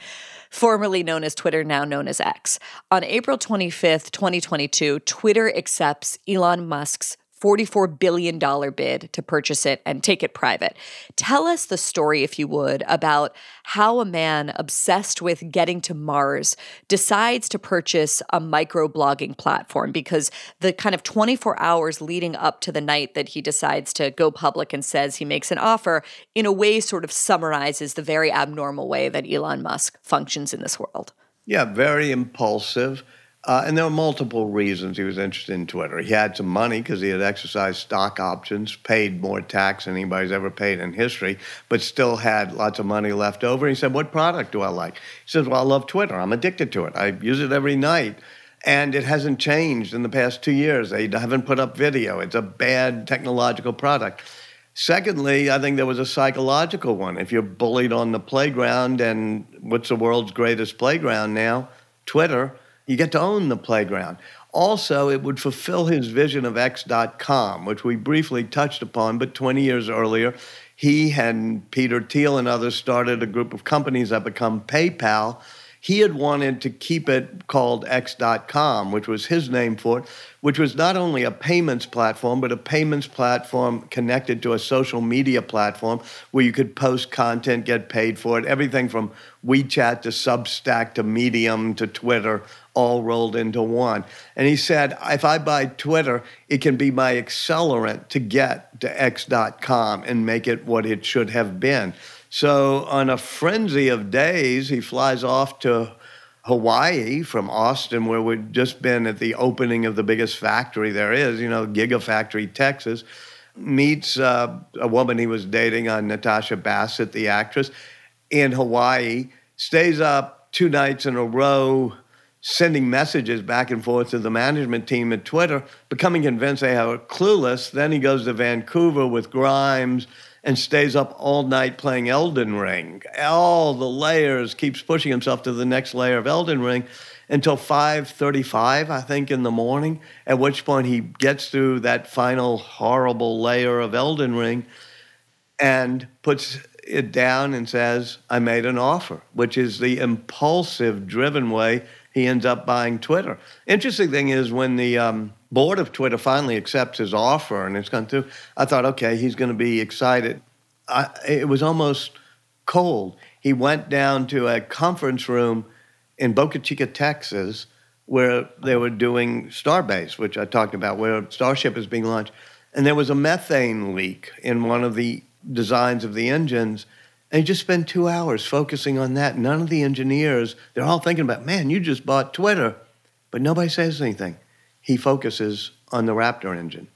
formerly known as Twitter, now known as X. On April 25th, 2022, Twitter accepts Elon Musk's $44 billion bid to purchase it and take it private. Tell us the story, if you would, about how a man obsessed with getting to Mars decides to purchase a microblogging platform because the kind of 24 hours leading up to the night that he decides to go public and says he makes an offer, in a way, sort of summarizes the very abnormal way that Elon Musk functions in this world. Yeah, very impulsive uh, and there were multiple reasons he was interested in Twitter. He had some money because he had exercised stock options, paid more tax than anybody's ever paid in history, but still had lots of money left over. He said, What product do I like? He says, Well, I love Twitter. I'm addicted to it. I use it every night. And it hasn't changed in the past two years. They haven't put up video. It's a bad technological product. Secondly, I think there was a psychological one. If you're bullied on the playground, and what's the world's greatest playground now? Twitter you get to own the playground. Also, it would fulfill his vision of X.com, which we briefly touched upon, but 20 years earlier, he and Peter Thiel and others started a group of companies that become PayPal he had wanted to keep it called X.com, which was his name for it, which was not only a payments platform, but a payments platform connected to a social media platform where you could post content, get paid for it, everything from WeChat to Substack to Medium to Twitter, all rolled into one. And he said, if I buy Twitter, it can be my accelerant to get to X.com and make it what it should have been. So, on a frenzy of days, he flies off to Hawaii from Austin, where we'd just been at the opening of the biggest factory there is, you know, Gigafactory, Texas. Meets uh, a woman he was dating on Natasha Bassett, the actress, in Hawaii. Stays up two nights in a row, sending messages back and forth to the management team at Twitter, becoming convinced they are clueless. Then he goes to Vancouver with Grimes and stays up all night playing Elden Ring. All the layers, keeps pushing himself to the next layer of Elden Ring until 5:35 I think in the morning at which point he gets through that final horrible layer of Elden Ring and puts it down and says I made an offer which is the impulsive driven way he ends up buying Twitter. Interesting thing is when the um, board of Twitter finally accepts his offer and it's gone through, I thought, okay, he's going to be excited. I, it was almost cold. He went down to a conference room in Boca Chica, Texas, where they were doing Starbase, which I talked about, where Starship is being launched. And there was a methane leak in one of the designs of the engines. And he just spent two hours focusing on that. None of the engineers, they're all thinking about, man, you just bought Twitter. But nobody says anything. He focuses on the Raptor engine.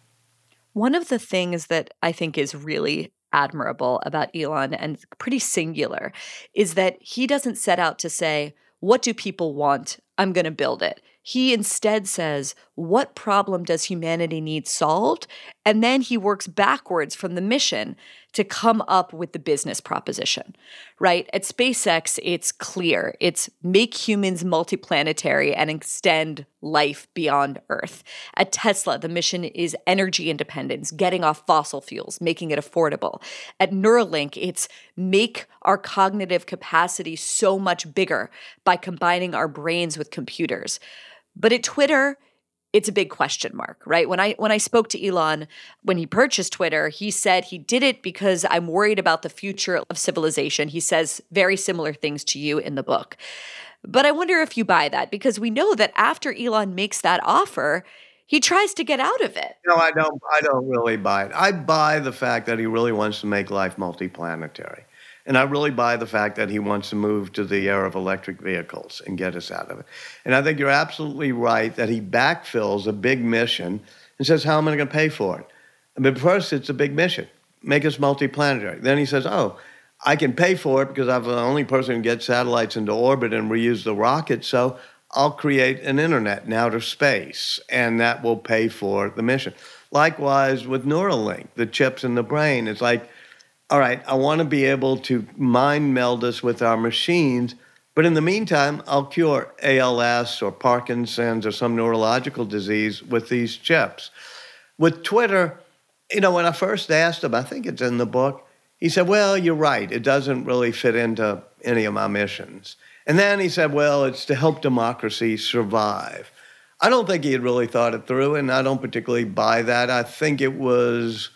One of the things that I think is really admirable about Elon and pretty singular is that he doesn't set out to say, what do people want? I'm going to build it. He instead says, What problem does humanity need solved? And then he works backwards from the mission to come up with the business proposition, right? At SpaceX, it's clear it's make humans multiplanetary and extend life beyond Earth. At Tesla, the mission is energy independence, getting off fossil fuels, making it affordable. At Neuralink, it's make our cognitive capacity so much bigger by combining our brains with computers. But at Twitter, it's a big question mark, right? When I when I spoke to Elon when he purchased Twitter, he said he did it because I'm worried about the future of civilization. He says very similar things to you in the book. But I wonder if you buy that because we know that after Elon makes that offer, he tries to get out of it. No, I don't I don't really buy it. I buy the fact that he really wants to make life multiplanetary. And I really buy the fact that he wants to move to the era of electric vehicles and get us out of it. And I think you're absolutely right that he backfills a big mission and says, How am I going to pay for it? But first, it's a big mission make us multiplanetary. Then he says, Oh, I can pay for it because I'm the only person who gets satellites into orbit and reuse the rocket. So I'll create an internet in outer space, and that will pay for the mission. Likewise with Neuralink, the chips in the brain. It's like, all right, I want to be able to mind meld us with our machines, but in the meantime, I'll cure ALS or Parkinson's or some neurological disease with these chips. With Twitter, you know, when I first asked him, I think it's in the book, he said, Well, you're right. It doesn't really fit into any of my missions. And then he said, Well, it's to help democracy survive. I don't think he had really thought it through, and I don't particularly buy that. I think it was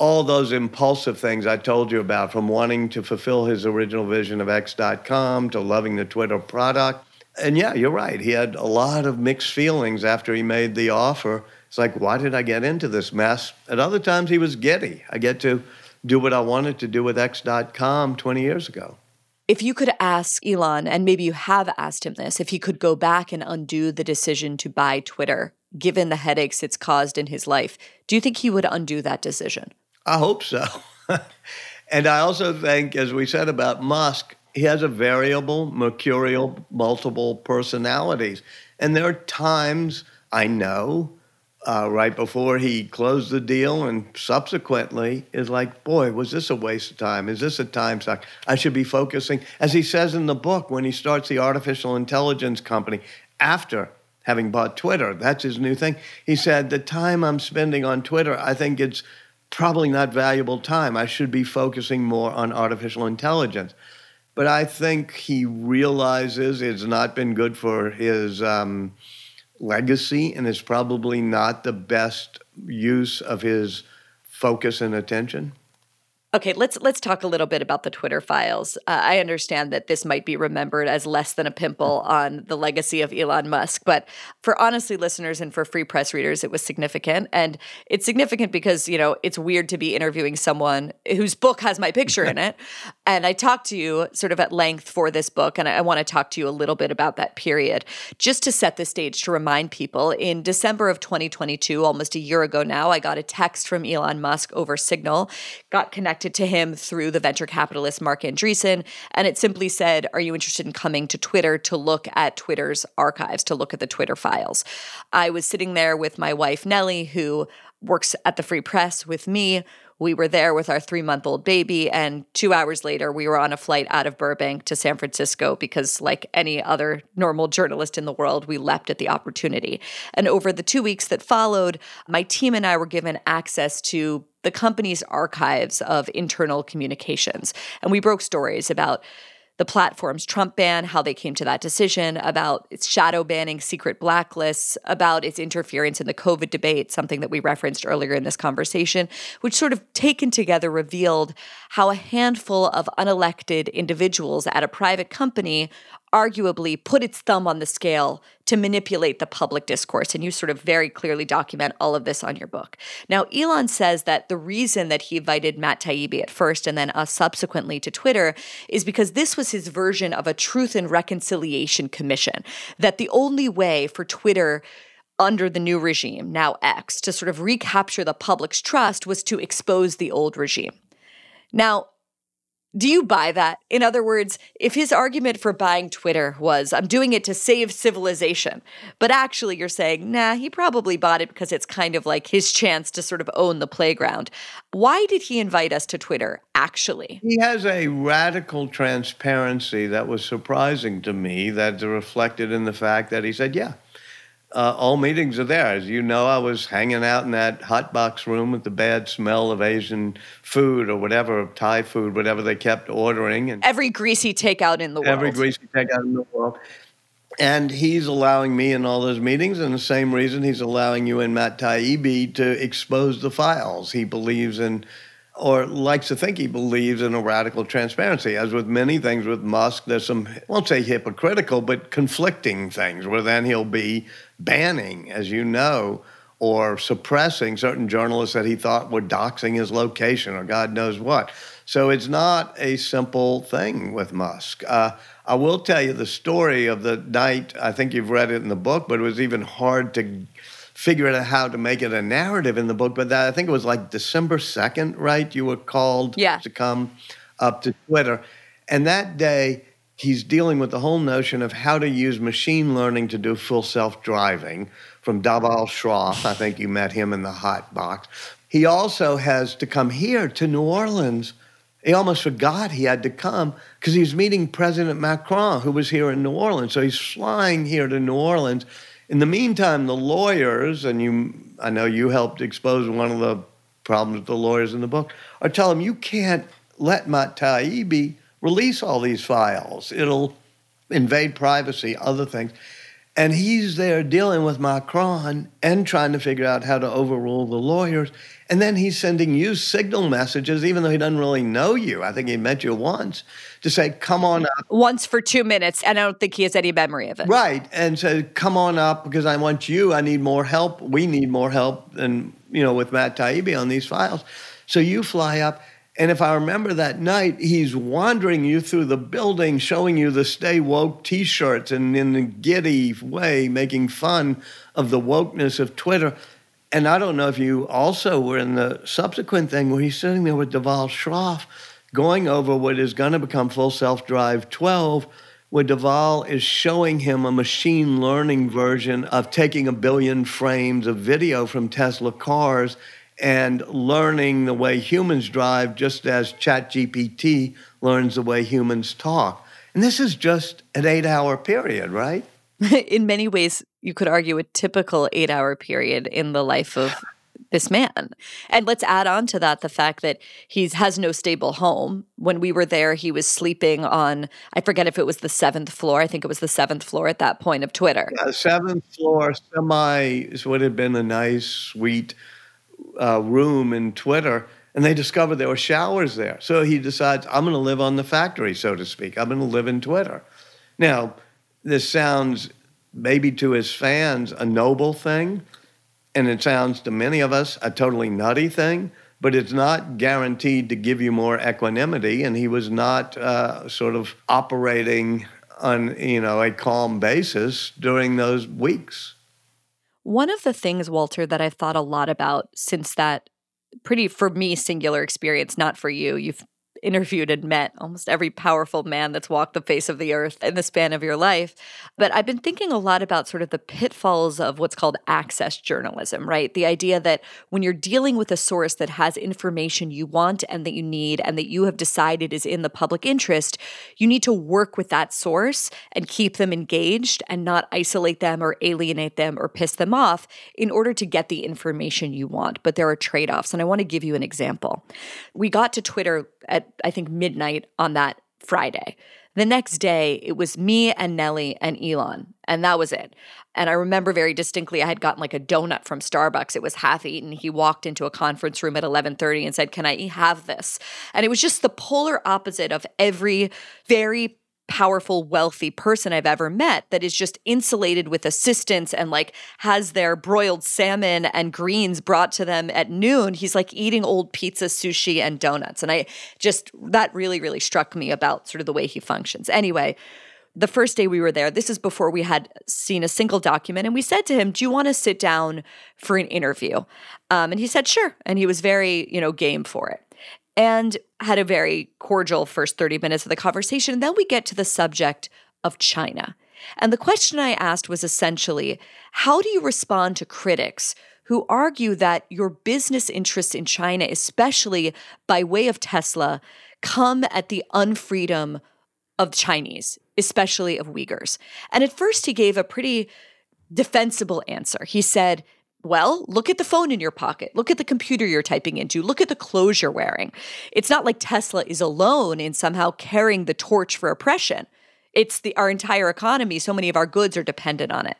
all those impulsive things I told you about, from wanting to fulfill his original vision of X.com to loving the Twitter product. And yeah, you're right. He had a lot of mixed feelings after he made the offer. It's like, why did I get into this mess? At other times, he was giddy. I get to do what I wanted to do with X.com 20 years ago. If you could ask Elon, and maybe you have asked him this, if he could go back and undo the decision to buy Twitter, given the headaches it's caused in his life, do you think he would undo that decision? I hope so. and I also think, as we said about Musk, he has a variable, mercurial, multiple personalities. And there are times I know uh, right before he closed the deal and subsequently is like, boy, was this a waste of time? Is this a time suck? I should be focusing, as he says in the book, when he starts the artificial intelligence company after having bought Twitter. That's his new thing. He said, the time I'm spending on Twitter, I think it's probably not valuable time. I should be focusing more on artificial intelligence. But I think he realizes it's not been good for his um, legacy and it's probably not the best use of his focus and attention. Okay, let's let's talk a little bit about the Twitter files. Uh, I understand that this might be remembered as less than a pimple on the legacy of Elon Musk, but for honestly listeners and for free press readers, it was significant, and it's significant because you know it's weird to be interviewing someone whose book has my picture in it, and I talked to you sort of at length for this book, and I, I want to talk to you a little bit about that period, just to set the stage to remind people. In December of 2022, almost a year ago now, I got a text from Elon Musk over Signal, got connected connected to him through the venture capitalist Marc Andreessen. And it simply said, Are you interested in coming to Twitter to look at Twitter's archives, to look at the Twitter files? I was sitting there with my wife, Nellie, who works at the Free Press with me. We were there with our three month old baby, and two hours later, we were on a flight out of Burbank to San Francisco because, like any other normal journalist in the world, we leapt at the opportunity. And over the two weeks that followed, my team and I were given access to the company's archives of internal communications. And we broke stories about the platform's Trump ban, how they came to that decision, about its shadow banning secret blacklists, about its interference in the COVID debate, something that we referenced earlier in this conversation, which sort of taken together revealed how a handful of unelected individuals at a private company arguably put its thumb on the scale to manipulate the public discourse. And you sort of very clearly document all of this on your book. Now, Elon says that the reason that he invited Matt Taibbi at first and then us subsequently to Twitter is because this was his version of a truth and reconciliation commission, that the only way for Twitter under the new regime, now X, to sort of recapture the public's trust was to expose the old regime. Now, do you buy that? In other words, if his argument for buying Twitter was, I'm doing it to save civilization, but actually you're saying, nah, he probably bought it because it's kind of like his chance to sort of own the playground. Why did he invite us to Twitter, actually? He has a radical transparency that was surprising to me, that's reflected in the fact that he said, yeah, uh, all meetings are there. As you know, I was hanging out in that hot box room with the bad smell of Asian food or whatever, Thai food, whatever they kept ordering. And every greasy takeout in the world. Every greasy takeout in the world. And he's allowing me in all those meetings, and the same reason he's allowing you and Matt Taibbi to expose the files. He believes in or likes to think he believes in a radical transparency. As with many things with Musk, there's some, I won't say hypocritical, but conflicting things where then he'll be banning, as you know, or suppressing certain journalists that he thought were doxing his location or God knows what. So it's not a simple thing with Musk. Uh, I will tell you the story of the night. I think you've read it in the book, but it was even hard to figure out how to make it a narrative in the book. But that, I think it was like December 2nd, right? You were called yeah. to come up to Twitter. And that day, he's dealing with the whole notion of how to use machine learning to do full self driving from Dhaval Shroff. I think you met him in the hot box. He also has to come here to New Orleans. He almost forgot he had to come because he was meeting President Macron, who was here in New Orleans. So he's flying here to New Orleans in the meantime, the lawyers, and you, I know you helped expose one of the problems with the lawyers in the book, are telling him you can't let Matt Taibbi release all these files. It'll invade privacy, other things. And he's there dealing with Macron and trying to figure out how to overrule the lawyers. And then he's sending you signal messages, even though he doesn't really know you. I think he met you once to say, come on up. Once for two minutes. And I don't think he has any memory of it. Right. And said, come on up because I want you. I need more help. We need more help than, you know, with Matt Taibbi on these files. So you fly up. And if I remember that night, he's wandering you through the building, showing you the Stay Woke t shirts and in a giddy way making fun of the wokeness of Twitter. And I don't know if you also were in the subsequent thing where he's sitting there with Dhaval Shroff going over what is going to become Full Self Drive 12, where Dhaval is showing him a machine learning version of taking a billion frames of video from Tesla cars and learning the way humans drive, just as ChatGPT learns the way humans talk. And this is just an eight hour period, right? in many ways, you could argue a typical eight hour period in the life of this man. And let's add on to that the fact that he has no stable home. When we were there, he was sleeping on, I forget if it was the seventh floor. I think it was the seventh floor at that point of Twitter. Yeah, seventh floor, semi, would have been a nice, suite uh, room in Twitter. And they discovered there were showers there. So he decides, I'm going to live on the factory, so to speak. I'm going to live in Twitter. Now, this sounds maybe to his fans a noble thing, and it sounds to many of us a totally nutty thing, but it's not guaranteed to give you more equanimity. And he was not uh, sort of operating on you know a calm basis during those weeks. One of the things, Walter, that I've thought a lot about since that pretty for me singular experience, not for you. You've interviewed and met almost every powerful man that's walked the face of the earth in the span of your life. But I've been thinking a lot about sort of the pitfalls of what's called access journalism, right? The idea that when you're dealing with a source that has information you want and that you need and that you have decided is in the public interest, you need to work with that source and keep them engaged and not isolate them or alienate them or piss them off in order to get the information you want. But there are trade offs. And I want to give you an example. We got to Twitter at, I think, midnight on that Friday. The next day, it was me and Nellie and Elon, and that was it. And I remember very distinctly, I had gotten like a donut from Starbucks. It was half eaten. He walked into a conference room at 11:30 and said, "Can I have this?" And it was just the polar opposite of every very powerful, wealthy person I've ever met that is just insulated with assistants and like has their broiled salmon and greens brought to them at noon. He's like eating old pizza, sushi, and donuts. And I just, that really, really struck me about sort of the way he functions. Anyway, the first day we were there, this is before we had seen a single document, and we said to him, Do you want to sit down for an interview? Um, and he said, Sure. And he was very, you know, game for it and had a very cordial first 30 minutes of the conversation. And then we get to the subject of China. And the question I asked was essentially how do you respond to critics who argue that your business interests in China, especially by way of Tesla, come at the unfreedom of Chinese, especially of Uyghurs? And at first, he gave a pretty defensible answer. He said, well, look at the phone in your pocket. Look at the computer you're typing into. Look at the clothes you're wearing. It's not like Tesla is alone in somehow carrying the torch for oppression. It's the our entire economy. So many of our goods are dependent on it.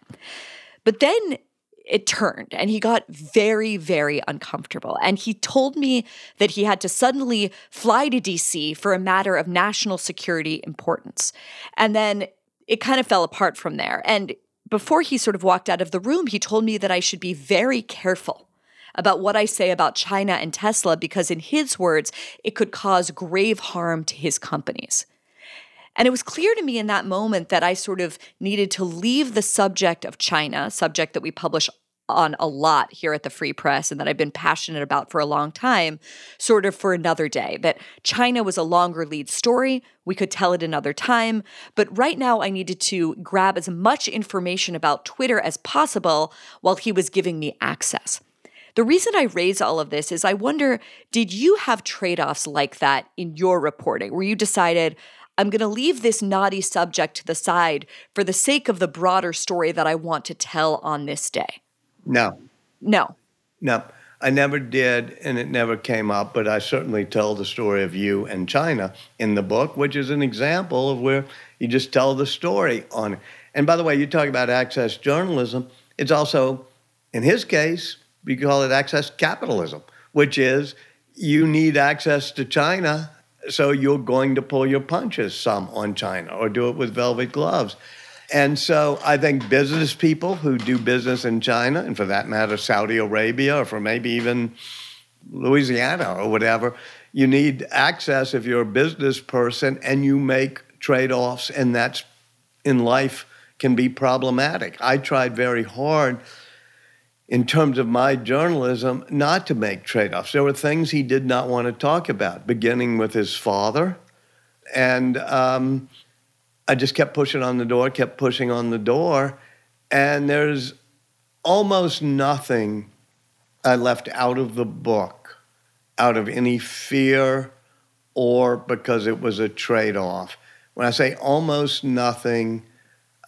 But then it turned and he got very, very uncomfortable. And he told me that he had to suddenly fly to DC for a matter of national security importance. And then it kind of fell apart from there. And before he sort of walked out of the room, he told me that I should be very careful about what I say about China and Tesla because, in his words, it could cause grave harm to his companies. And it was clear to me in that moment that I sort of needed to leave the subject of China, subject that we publish on a lot here at the Free Press and that I've been passionate about for a long time, sort of for another day. That China was a longer lead story. We could tell it another time. But right now, I needed to grab as much information about Twitter as possible while he was giving me access. The reason I raise all of this is I wonder did you have trade offs like that in your reporting where you decided, I'm going to leave this naughty subject to the side for the sake of the broader story that I want to tell on this day? No. No. No. I never did, and it never came up, but I certainly tell the story of you and China in the book, which is an example of where you just tell the story on it. And by the way, you talk about access journalism. It's also, in his case, we call it access capitalism, which is you need access to China, so you're going to pull your punches some on China or do it with velvet gloves. And so I think business people who do business in China, and for that matter, Saudi Arabia, or for maybe even Louisiana or whatever, you need access if you're a business person and you make trade offs, and that's in life can be problematic. I tried very hard in terms of my journalism not to make trade offs. There were things he did not want to talk about, beginning with his father. And, um, I just kept pushing on the door, kept pushing on the door, and there's almost nothing I left out of the book out of any fear or because it was a trade off. When I say almost nothing,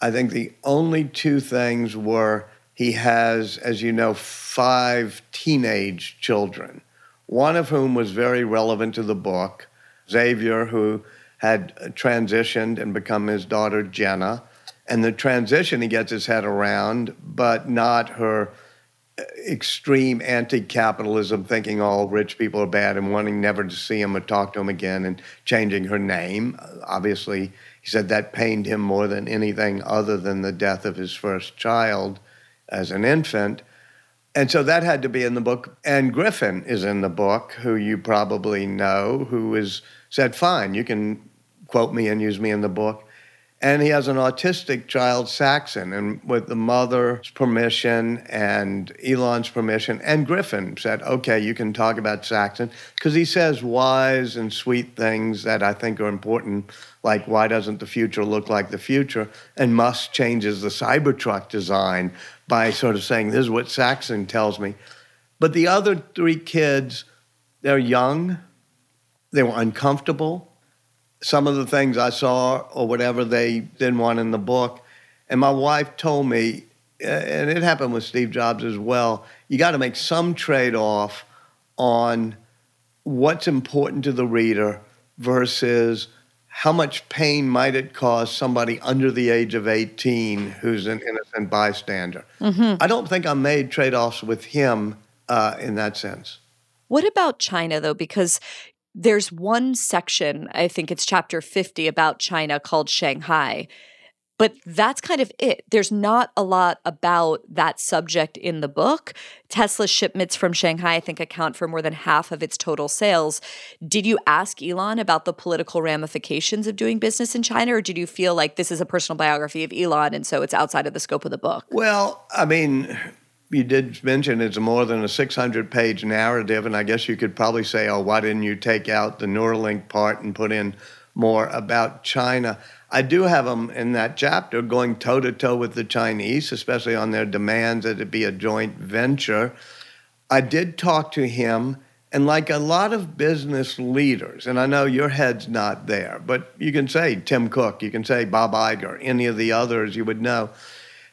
I think the only two things were he has, as you know, five teenage children, one of whom was very relevant to the book, Xavier, who had transitioned and become his daughter Jenna. And the transition he gets his head around, but not her extreme anti-capitalism, thinking all rich people are bad and wanting never to see him or talk to him again, and changing her name. Obviously, he said that pained him more than anything other than the death of his first child as an infant. And so that had to be in the book. And Griffin is in the book, who you probably know, who is said, "Fine, you can quote me and use me in the book. And he has an autistic child, Saxon, and with the mother's permission and Elon's permission, and Griffin said, okay, you can talk about Saxon, because he says wise and sweet things that I think are important, like why doesn't the future look like the future? And Musk changes the Cybertruck design by sort of saying, this is what Saxon tells me. But the other three kids, they're young, they were uncomfortable some of the things I saw or whatever they didn't want in the book. And my wife told me, and it happened with Steve Jobs as well, you got to make some trade off on what's important to the reader versus how much pain might it cause somebody under the age of 18 who's an innocent bystander. Mm-hmm. I don't think I made trade offs with him uh, in that sense. What about China, though? Because there's one section, I think it's chapter 50 about China called Shanghai. But that's kind of it. There's not a lot about that subject in the book. Tesla shipments from Shanghai, I think, account for more than half of its total sales. Did you ask Elon about the political ramifications of doing business in China, or did you feel like this is a personal biography of Elon and so it's outside of the scope of the book? Well, I mean, you did mention it's more than a 600 page narrative, and I guess you could probably say, oh, why didn't you take out the Neuralink part and put in more about China? I do have them in that chapter going toe to toe with the Chinese, especially on their demands that it be a joint venture. I did talk to him, and like a lot of business leaders, and I know your head's not there, but you can say Tim Cook, you can say Bob Iger, any of the others you would know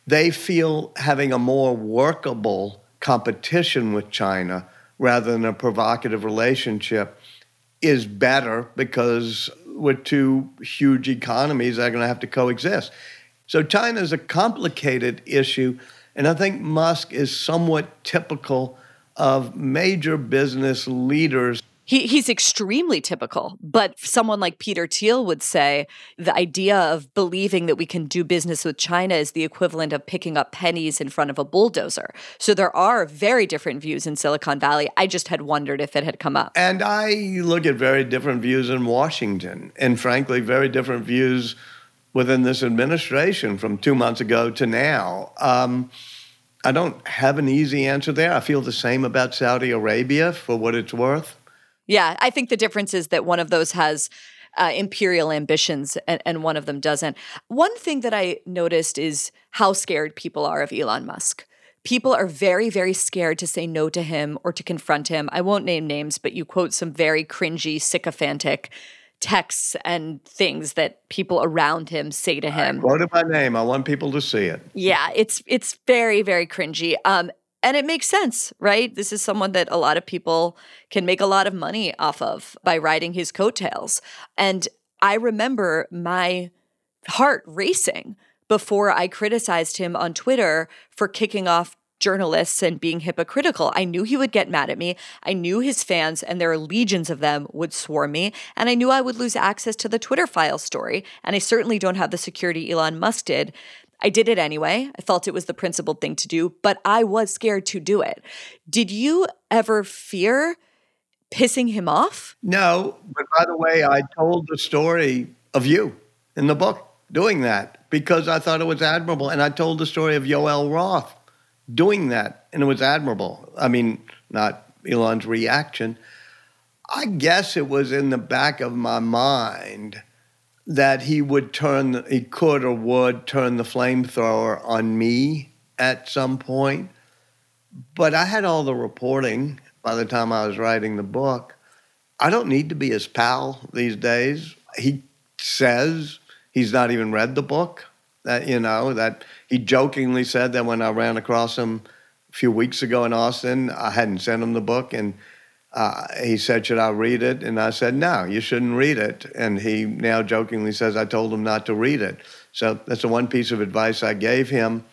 they feel having a more workable competition with China rather than a provocative relationship is better because with two huge economies that are going to have to coexist. So China is a complicated issue, and I think Musk is somewhat typical of major business leaders he, he's extremely typical, but someone like Peter Thiel would say the idea of believing that we can do business with China is the equivalent of picking up pennies in front of a bulldozer. So there are very different views in Silicon Valley. I just had wondered if it had come up. And I look at very different views in Washington, and frankly, very different views within this administration from two months ago to now. Um, I don't have an easy answer there. I feel the same about Saudi Arabia for what it's worth. Yeah, I think the difference is that one of those has uh, imperial ambitions and, and one of them doesn't. One thing that I noticed is how scared people are of Elon Musk. People are very, very scared to say no to him or to confront him. I won't name names, but you quote some very cringy, sycophantic texts and things that people around him say to him. I quoted my name. I want people to see it. Yeah, it's it's very, very cringy. Um, and it makes sense, right? This is someone that a lot of people can make a lot of money off of by riding his coattails. And I remember my heart racing before I criticized him on Twitter for kicking off journalists and being hypocritical. I knew he would get mad at me. I knew his fans, and there are legions of them, would swarm me. And I knew I would lose access to the Twitter file story. And I certainly don't have the security Elon Musk did. I did it anyway. I felt it was the principled thing to do, but I was scared to do it. Did you ever fear pissing him off? No, but by the way, I told the story of you in the book doing that because I thought it was admirable. And I told the story of Yoel Roth doing that, and it was admirable. I mean, not Elon's reaction. I guess it was in the back of my mind that he would turn, he could or would turn the flamethrower on me at some point. But I had all the reporting by the time I was writing the book. I don't need to be his pal these days. He says he's not even read the book. That you know that he jokingly said that when I ran across him a few weeks ago in Austin, I hadn't sent him the book, and uh, he said, Should I read it? And I said, No, you shouldn't read it. And he now jokingly says, I told him not to read it. So that's the one piece of advice I gave him.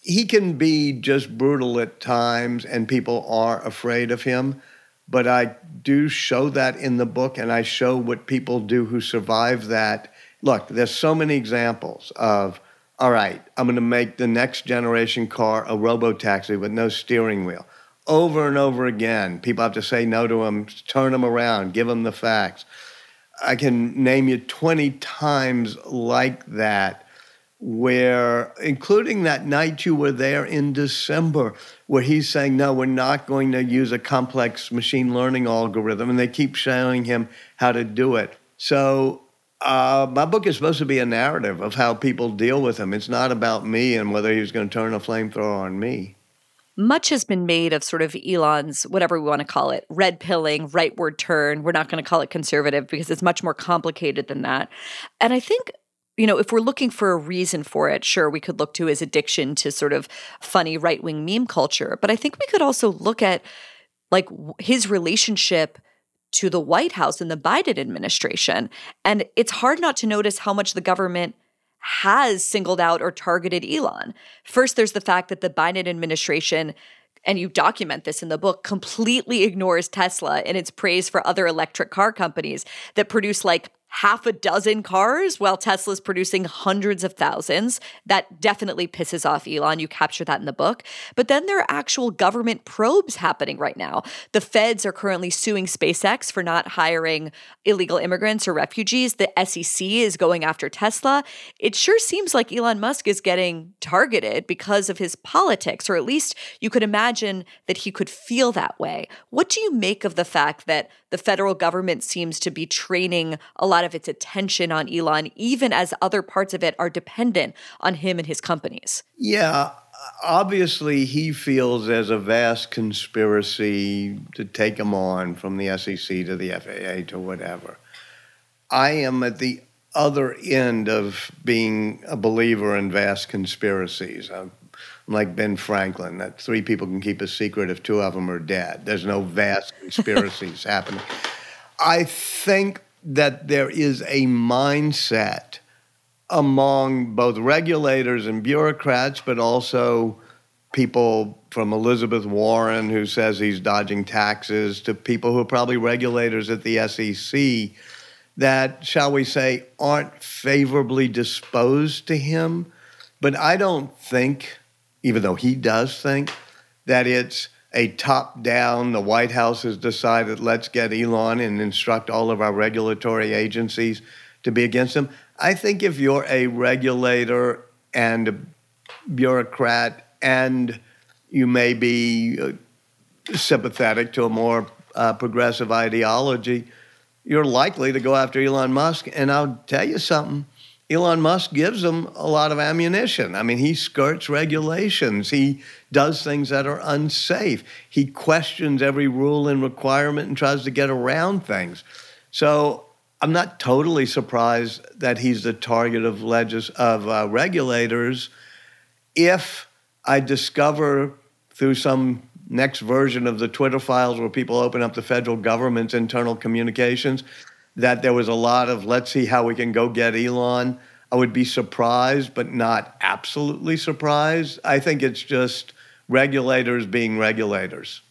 He can be just brutal at times, and people are afraid of him. But I do show that in the book, and I show what people do who survive that. Look, there's so many examples of, all right, I'm going to make the next generation car a robo taxi with no steering wheel over and over again. People have to say no to him, turn him around, give him the facts. I can name you 20 times like that, where, including that night you were there in December, where he's saying, No, we're not going to use a complex machine learning algorithm. And they keep showing him how to do it. So, uh, my book is supposed to be a narrative of how people deal with him. It's not about me and whether he was going to turn a flamethrower on me much has been made of sort of Elon's, whatever we want to call it, red pilling, rightward turn. We're not going to call it conservative because it's much more complicated than that. And I think you know, if we're looking for a reason for it, sure, we could look to his addiction to sort of funny right wing meme culture. But I think we could also look at like his relationship to the White House and the Biden administration. And it's hard not to notice how much the government has singled out or targeted Elon. First, there's the fact that the Biden administration and you document this in the book, completely ignores Tesla in its praise for other electric car companies that produce like half a dozen cars while Tesla's producing hundreds of thousands. That definitely pisses off Elon. You capture that in the book. But then there are actual government probes happening right now. The feds are currently suing SpaceX for not hiring illegal immigrants or refugees. The SEC is going after Tesla. It sure seems like Elon Musk is getting targeted because of his politics, or at least you could imagine that he could feel that way. What do you make of the fact that the federal government seems to be training a lot of its attention on Elon, even as other parts of it are dependent on him and his companies. Yeah. Obviously, he feels there's a vast conspiracy to take him on from the SEC to the FAA to whatever. I am at the other end of being a believer in vast conspiracies. I'm like Ben Franklin, that three people can keep a secret if two of them are dead. There's no vast conspiracies happening. I think that there is a mindset among both regulators and bureaucrats, but also people from Elizabeth Warren, who says he's dodging taxes, to people who are probably regulators at the SEC that, shall we say, aren't favorably disposed to him. But I don't think even though he does think that it's a top down, the White House has decided, let's get Elon and instruct all of our regulatory agencies to be against him. I think if you're a regulator and a bureaucrat and you may be uh, sympathetic to a more uh, progressive ideology, you're likely to go after Elon Musk. And I'll tell you something Elon Musk gives them a lot of ammunition. I mean, he skirts regulations. He does things that are unsafe. He questions every rule and requirement and tries to get around things. So I'm not totally surprised that he's the target of legis- of uh, regulators. If I discover through some next version of the Twitter files where people open up the federal government's internal communications that there was a lot of let's see how we can go get Elon. I would be surprised, but not absolutely surprised. I think it's just regulators being regulators.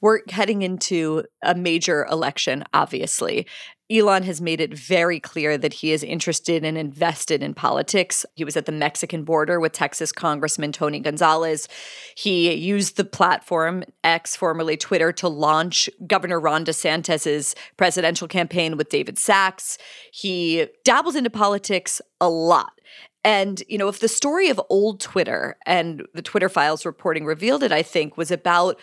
We're heading into a major election, obviously. Elon has made it very clear that he is interested and invested in politics. He was at the Mexican border with Texas Congressman Tony Gonzalez. He used the platform X, formerly Twitter, to launch Governor Ron DeSantis's presidential campaign with David Sacks. He dabbles into politics a lot. And, you know, if the story of old Twitter and the Twitter files reporting revealed it, I think, was about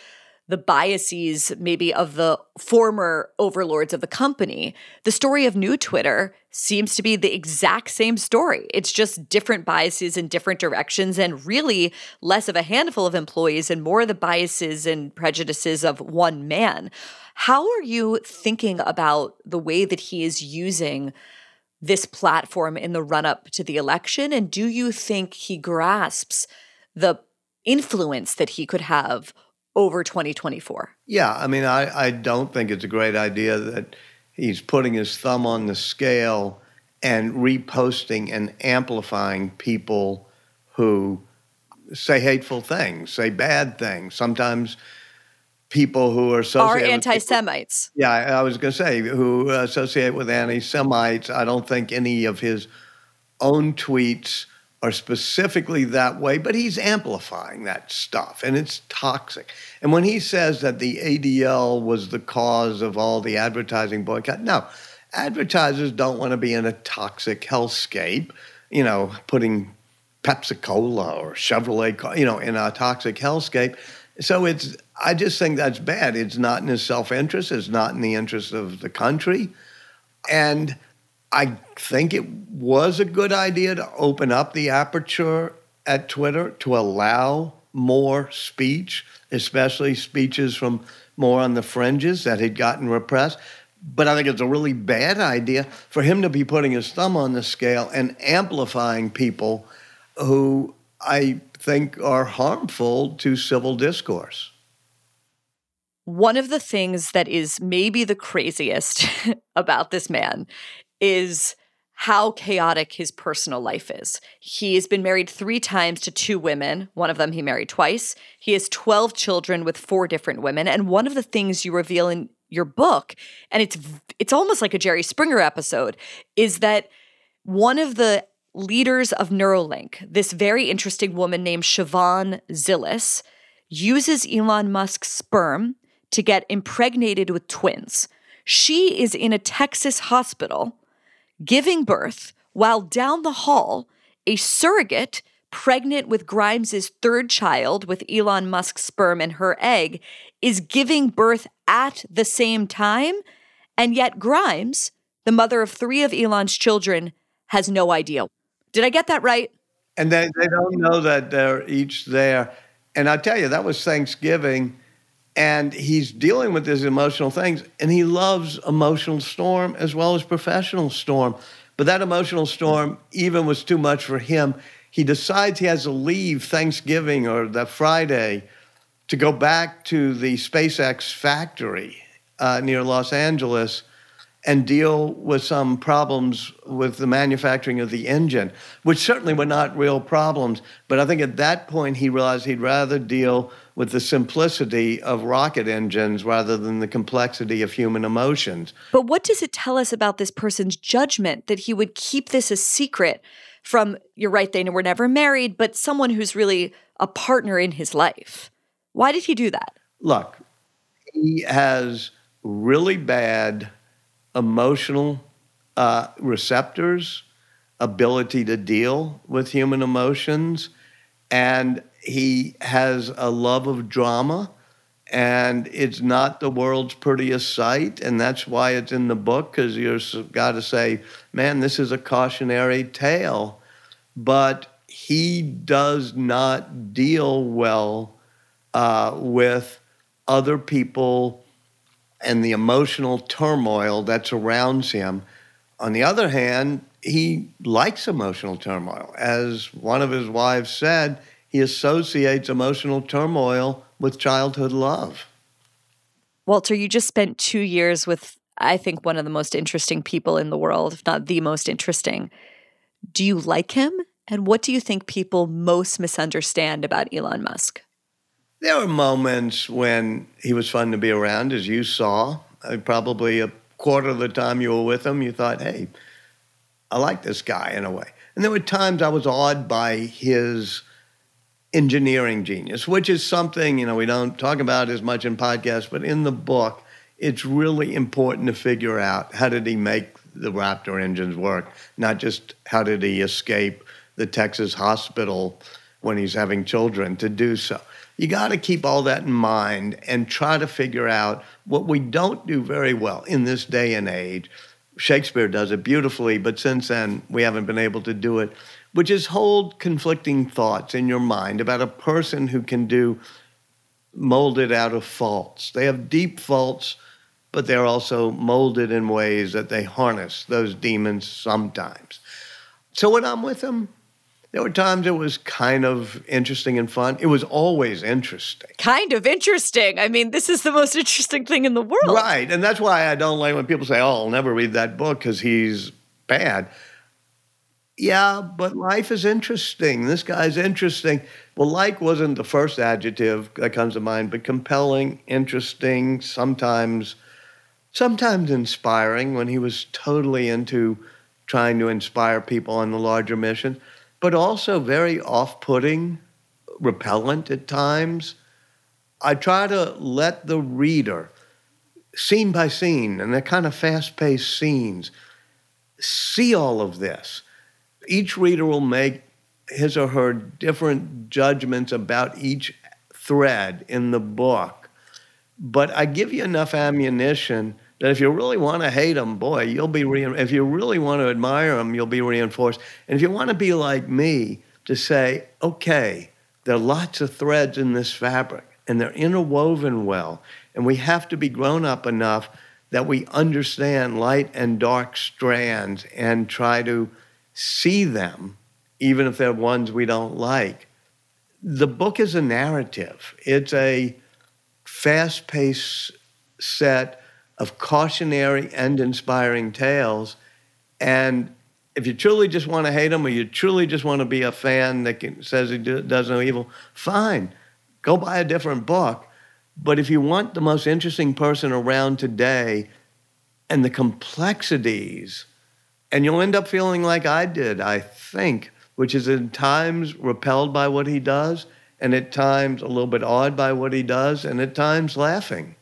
the biases maybe of the former overlords of the company. The story of new Twitter seems to be the exact same story. It's just different biases in different directions and really less of a handful of employees and more of the biases and prejudices of one man. How are you thinking about the way that he is using this platform in the run up to the election? And do you think he grasps the influence that he could have over 2024? Yeah, I mean, I, I don't think it's a great idea that he's putting his thumb on the scale and reposting and amplifying people who say hateful things, say bad things. Sometimes people who are associated are anti-Semites. yeah, I was going to say who associate with anti-Semites. I don't think any of his own tweets are specifically that way, but he's amplifying that stuff and it's toxic. And when he says that the ADL was the cause of all the advertising boycott, no. advertisers don't want to be in a toxic hellscape, you know, putting Pepsi Cola or Chevrolet, you know, in a toxic hellscape. So it's, I just think that's bad. It's not in his self interest, it's not in the interest of the country. And I think it was a good idea to open up the aperture at Twitter to allow more speech, especially speeches from more on the fringes that had gotten repressed. But I think it's a really bad idea for him to be putting his thumb on the scale and amplifying people who I think are harmful to civil discourse. One of the things that is maybe the craziest about this man is how chaotic his personal life is. He has been married three times to two women. One of them he married twice. He has 12 children with four different women. And one of the things you reveal in your book, and it's it's almost like a Jerry Springer episode, is that one of the leaders of Neuralink, this very interesting woman named Shivon Zilis, uses Elon Musk's sperm to get impregnated with twins. She is in a Texas hospital giving birth while down the hall, a surrogate pregnant with Grimes's third child with Elon Musk's sperm and her egg is giving birth at the same time. And yet Grimes, the mother of three of Elon's children, has no idea. Did I get that right? And they, they don't know that they're each there. And I tell you, that was Thanksgiving. And he's dealing with his emotional things. And he loves emotional storm as well as professional storm. But that emotional storm even was too much for him. He decides he has to leave Thanksgiving or that Friday to go back to the SpaceX factory uh, near Los Angeles and deal with some problems with the manufacturing of the engine, which certainly were not real problems. But I think at that point he realized he'd rather deal with the simplicity of rocket engines rather than the complexity of human emotions. But what does it tell us about this person's judgment that he would keep this a secret from, you're right, they were never married, but someone who's really a partner in his life? Why did he do that? Look, he has really bad emotional uh, receptors, ability to deal with human emotions, and he has a love of drama. And it's not the world's prettiest sight, and that's why it's in the book because you've got to say, man, this is a cautionary tale. But he does not deal well uh, with other people and the emotional turmoil that surrounds him. On the other hand, he likes emotional turmoil. As one of his wives said, he associates emotional turmoil with childhood love. Walter, you just spent two years with, I think, one of the most interesting people in the world, if not the most interesting. Do you like him? And what do you think people most misunderstand about Elon Musk? There were moments when he was fun to be around, as you saw. Uh, probably a quarter of the time you were with him, you thought, hey, I like this guy in a way. And there were times I was awed by his engineering genius, which is something, you know, we don't talk about as much in podcasts, but in the book, it's really important to figure out how did he make the Raptor engines work, not just how did he escape the Texas hospital when he's having children to do so you got to keep all that in mind and try to figure out what we don't do very well in this day and age. Shakespeare does it beautifully, but since then we haven't been able to do it, which is hold conflicting thoughts in your mind about a person who can do molded out of faults. They have deep faults, but they're also molded in ways that they harness those demons sometimes. So when I'm with them, there were times it was kind of interesting and fun. It was always interesting. Kind of interesting. I mean, this is the most interesting thing in the world. Right. And that's why I don't like when people say, oh, I'll never read that book because he's bad. Yeah, but life is interesting. This guy's interesting. Well, like wasn't the first adjective that comes to mind, but compelling, interesting, sometimes sometimes inspiring when he was totally into trying to inspire people on the larger mission but also very off putting, repellent at times. I try to let the reader scene by scene, and they're kind of fast paced scenes. See all of this. Each reader will make his or her different judgments about each thread in the book. But I give you enough ammunition that if you really want to hate them, boy, you'll be re- if you really want to admire them, you'll be reinforced. And if you want to be like me, to say, okay, there are lots of threads in this fabric, and they're interwoven well, and we have to be grown up enough that we understand light and dark strands and try to see them, even if they're ones we don't like. The book is a narrative. It's a fast paced set of cautionary and inspiring tales. And if you truly just want to hate them or you truly just want to be a fan that can, says he do, does no evil, fine. Go buy a different book. But if you want the most interesting person around today and the complexities, and you'll end up feeling like I did, I think, which is at times repelled by what he does, and at times a little bit awed by what he does, and at times laughing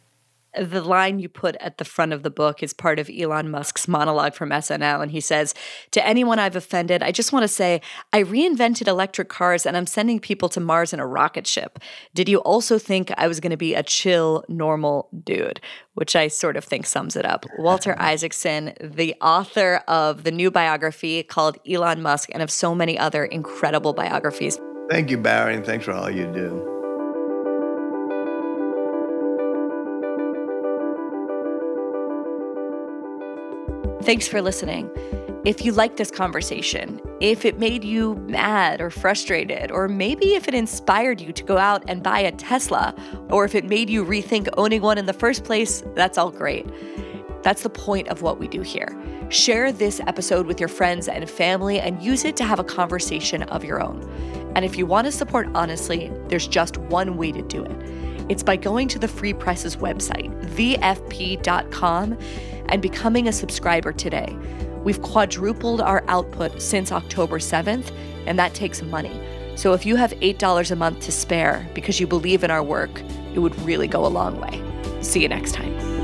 the line you put at the front of the book is part of Elon Musk's monologue from SNL. And he says, To anyone I've offended, I just want to say, I reinvented electric cars and I'm sending people to Mars in a rocket ship. Did you also think I was going to be a chill, normal dude? Which I sort of think sums it up. Walter Isaacson, the author of the new biography called Elon Musk and of so many other incredible biographies. Thank you, Bari, and thanks for all you do. Thanks for listening. If you liked this conversation, if it made you mad or frustrated, or maybe if it inspired you to go out and buy a Tesla, or if it made you rethink owning one in the first place, that's all great. That's the point of what we do here. Share this episode with your friends and family and use it to have a conversation of your own. And if you want to support honestly, there's just one way to do it. It's by going to the Free Press's website, thefp.com and becoming a subscriber today. We've quadrupled our output since October 7th, and that takes money. So if you have $8 a month to spare because you believe in our work, it would really go a long way. See you next time.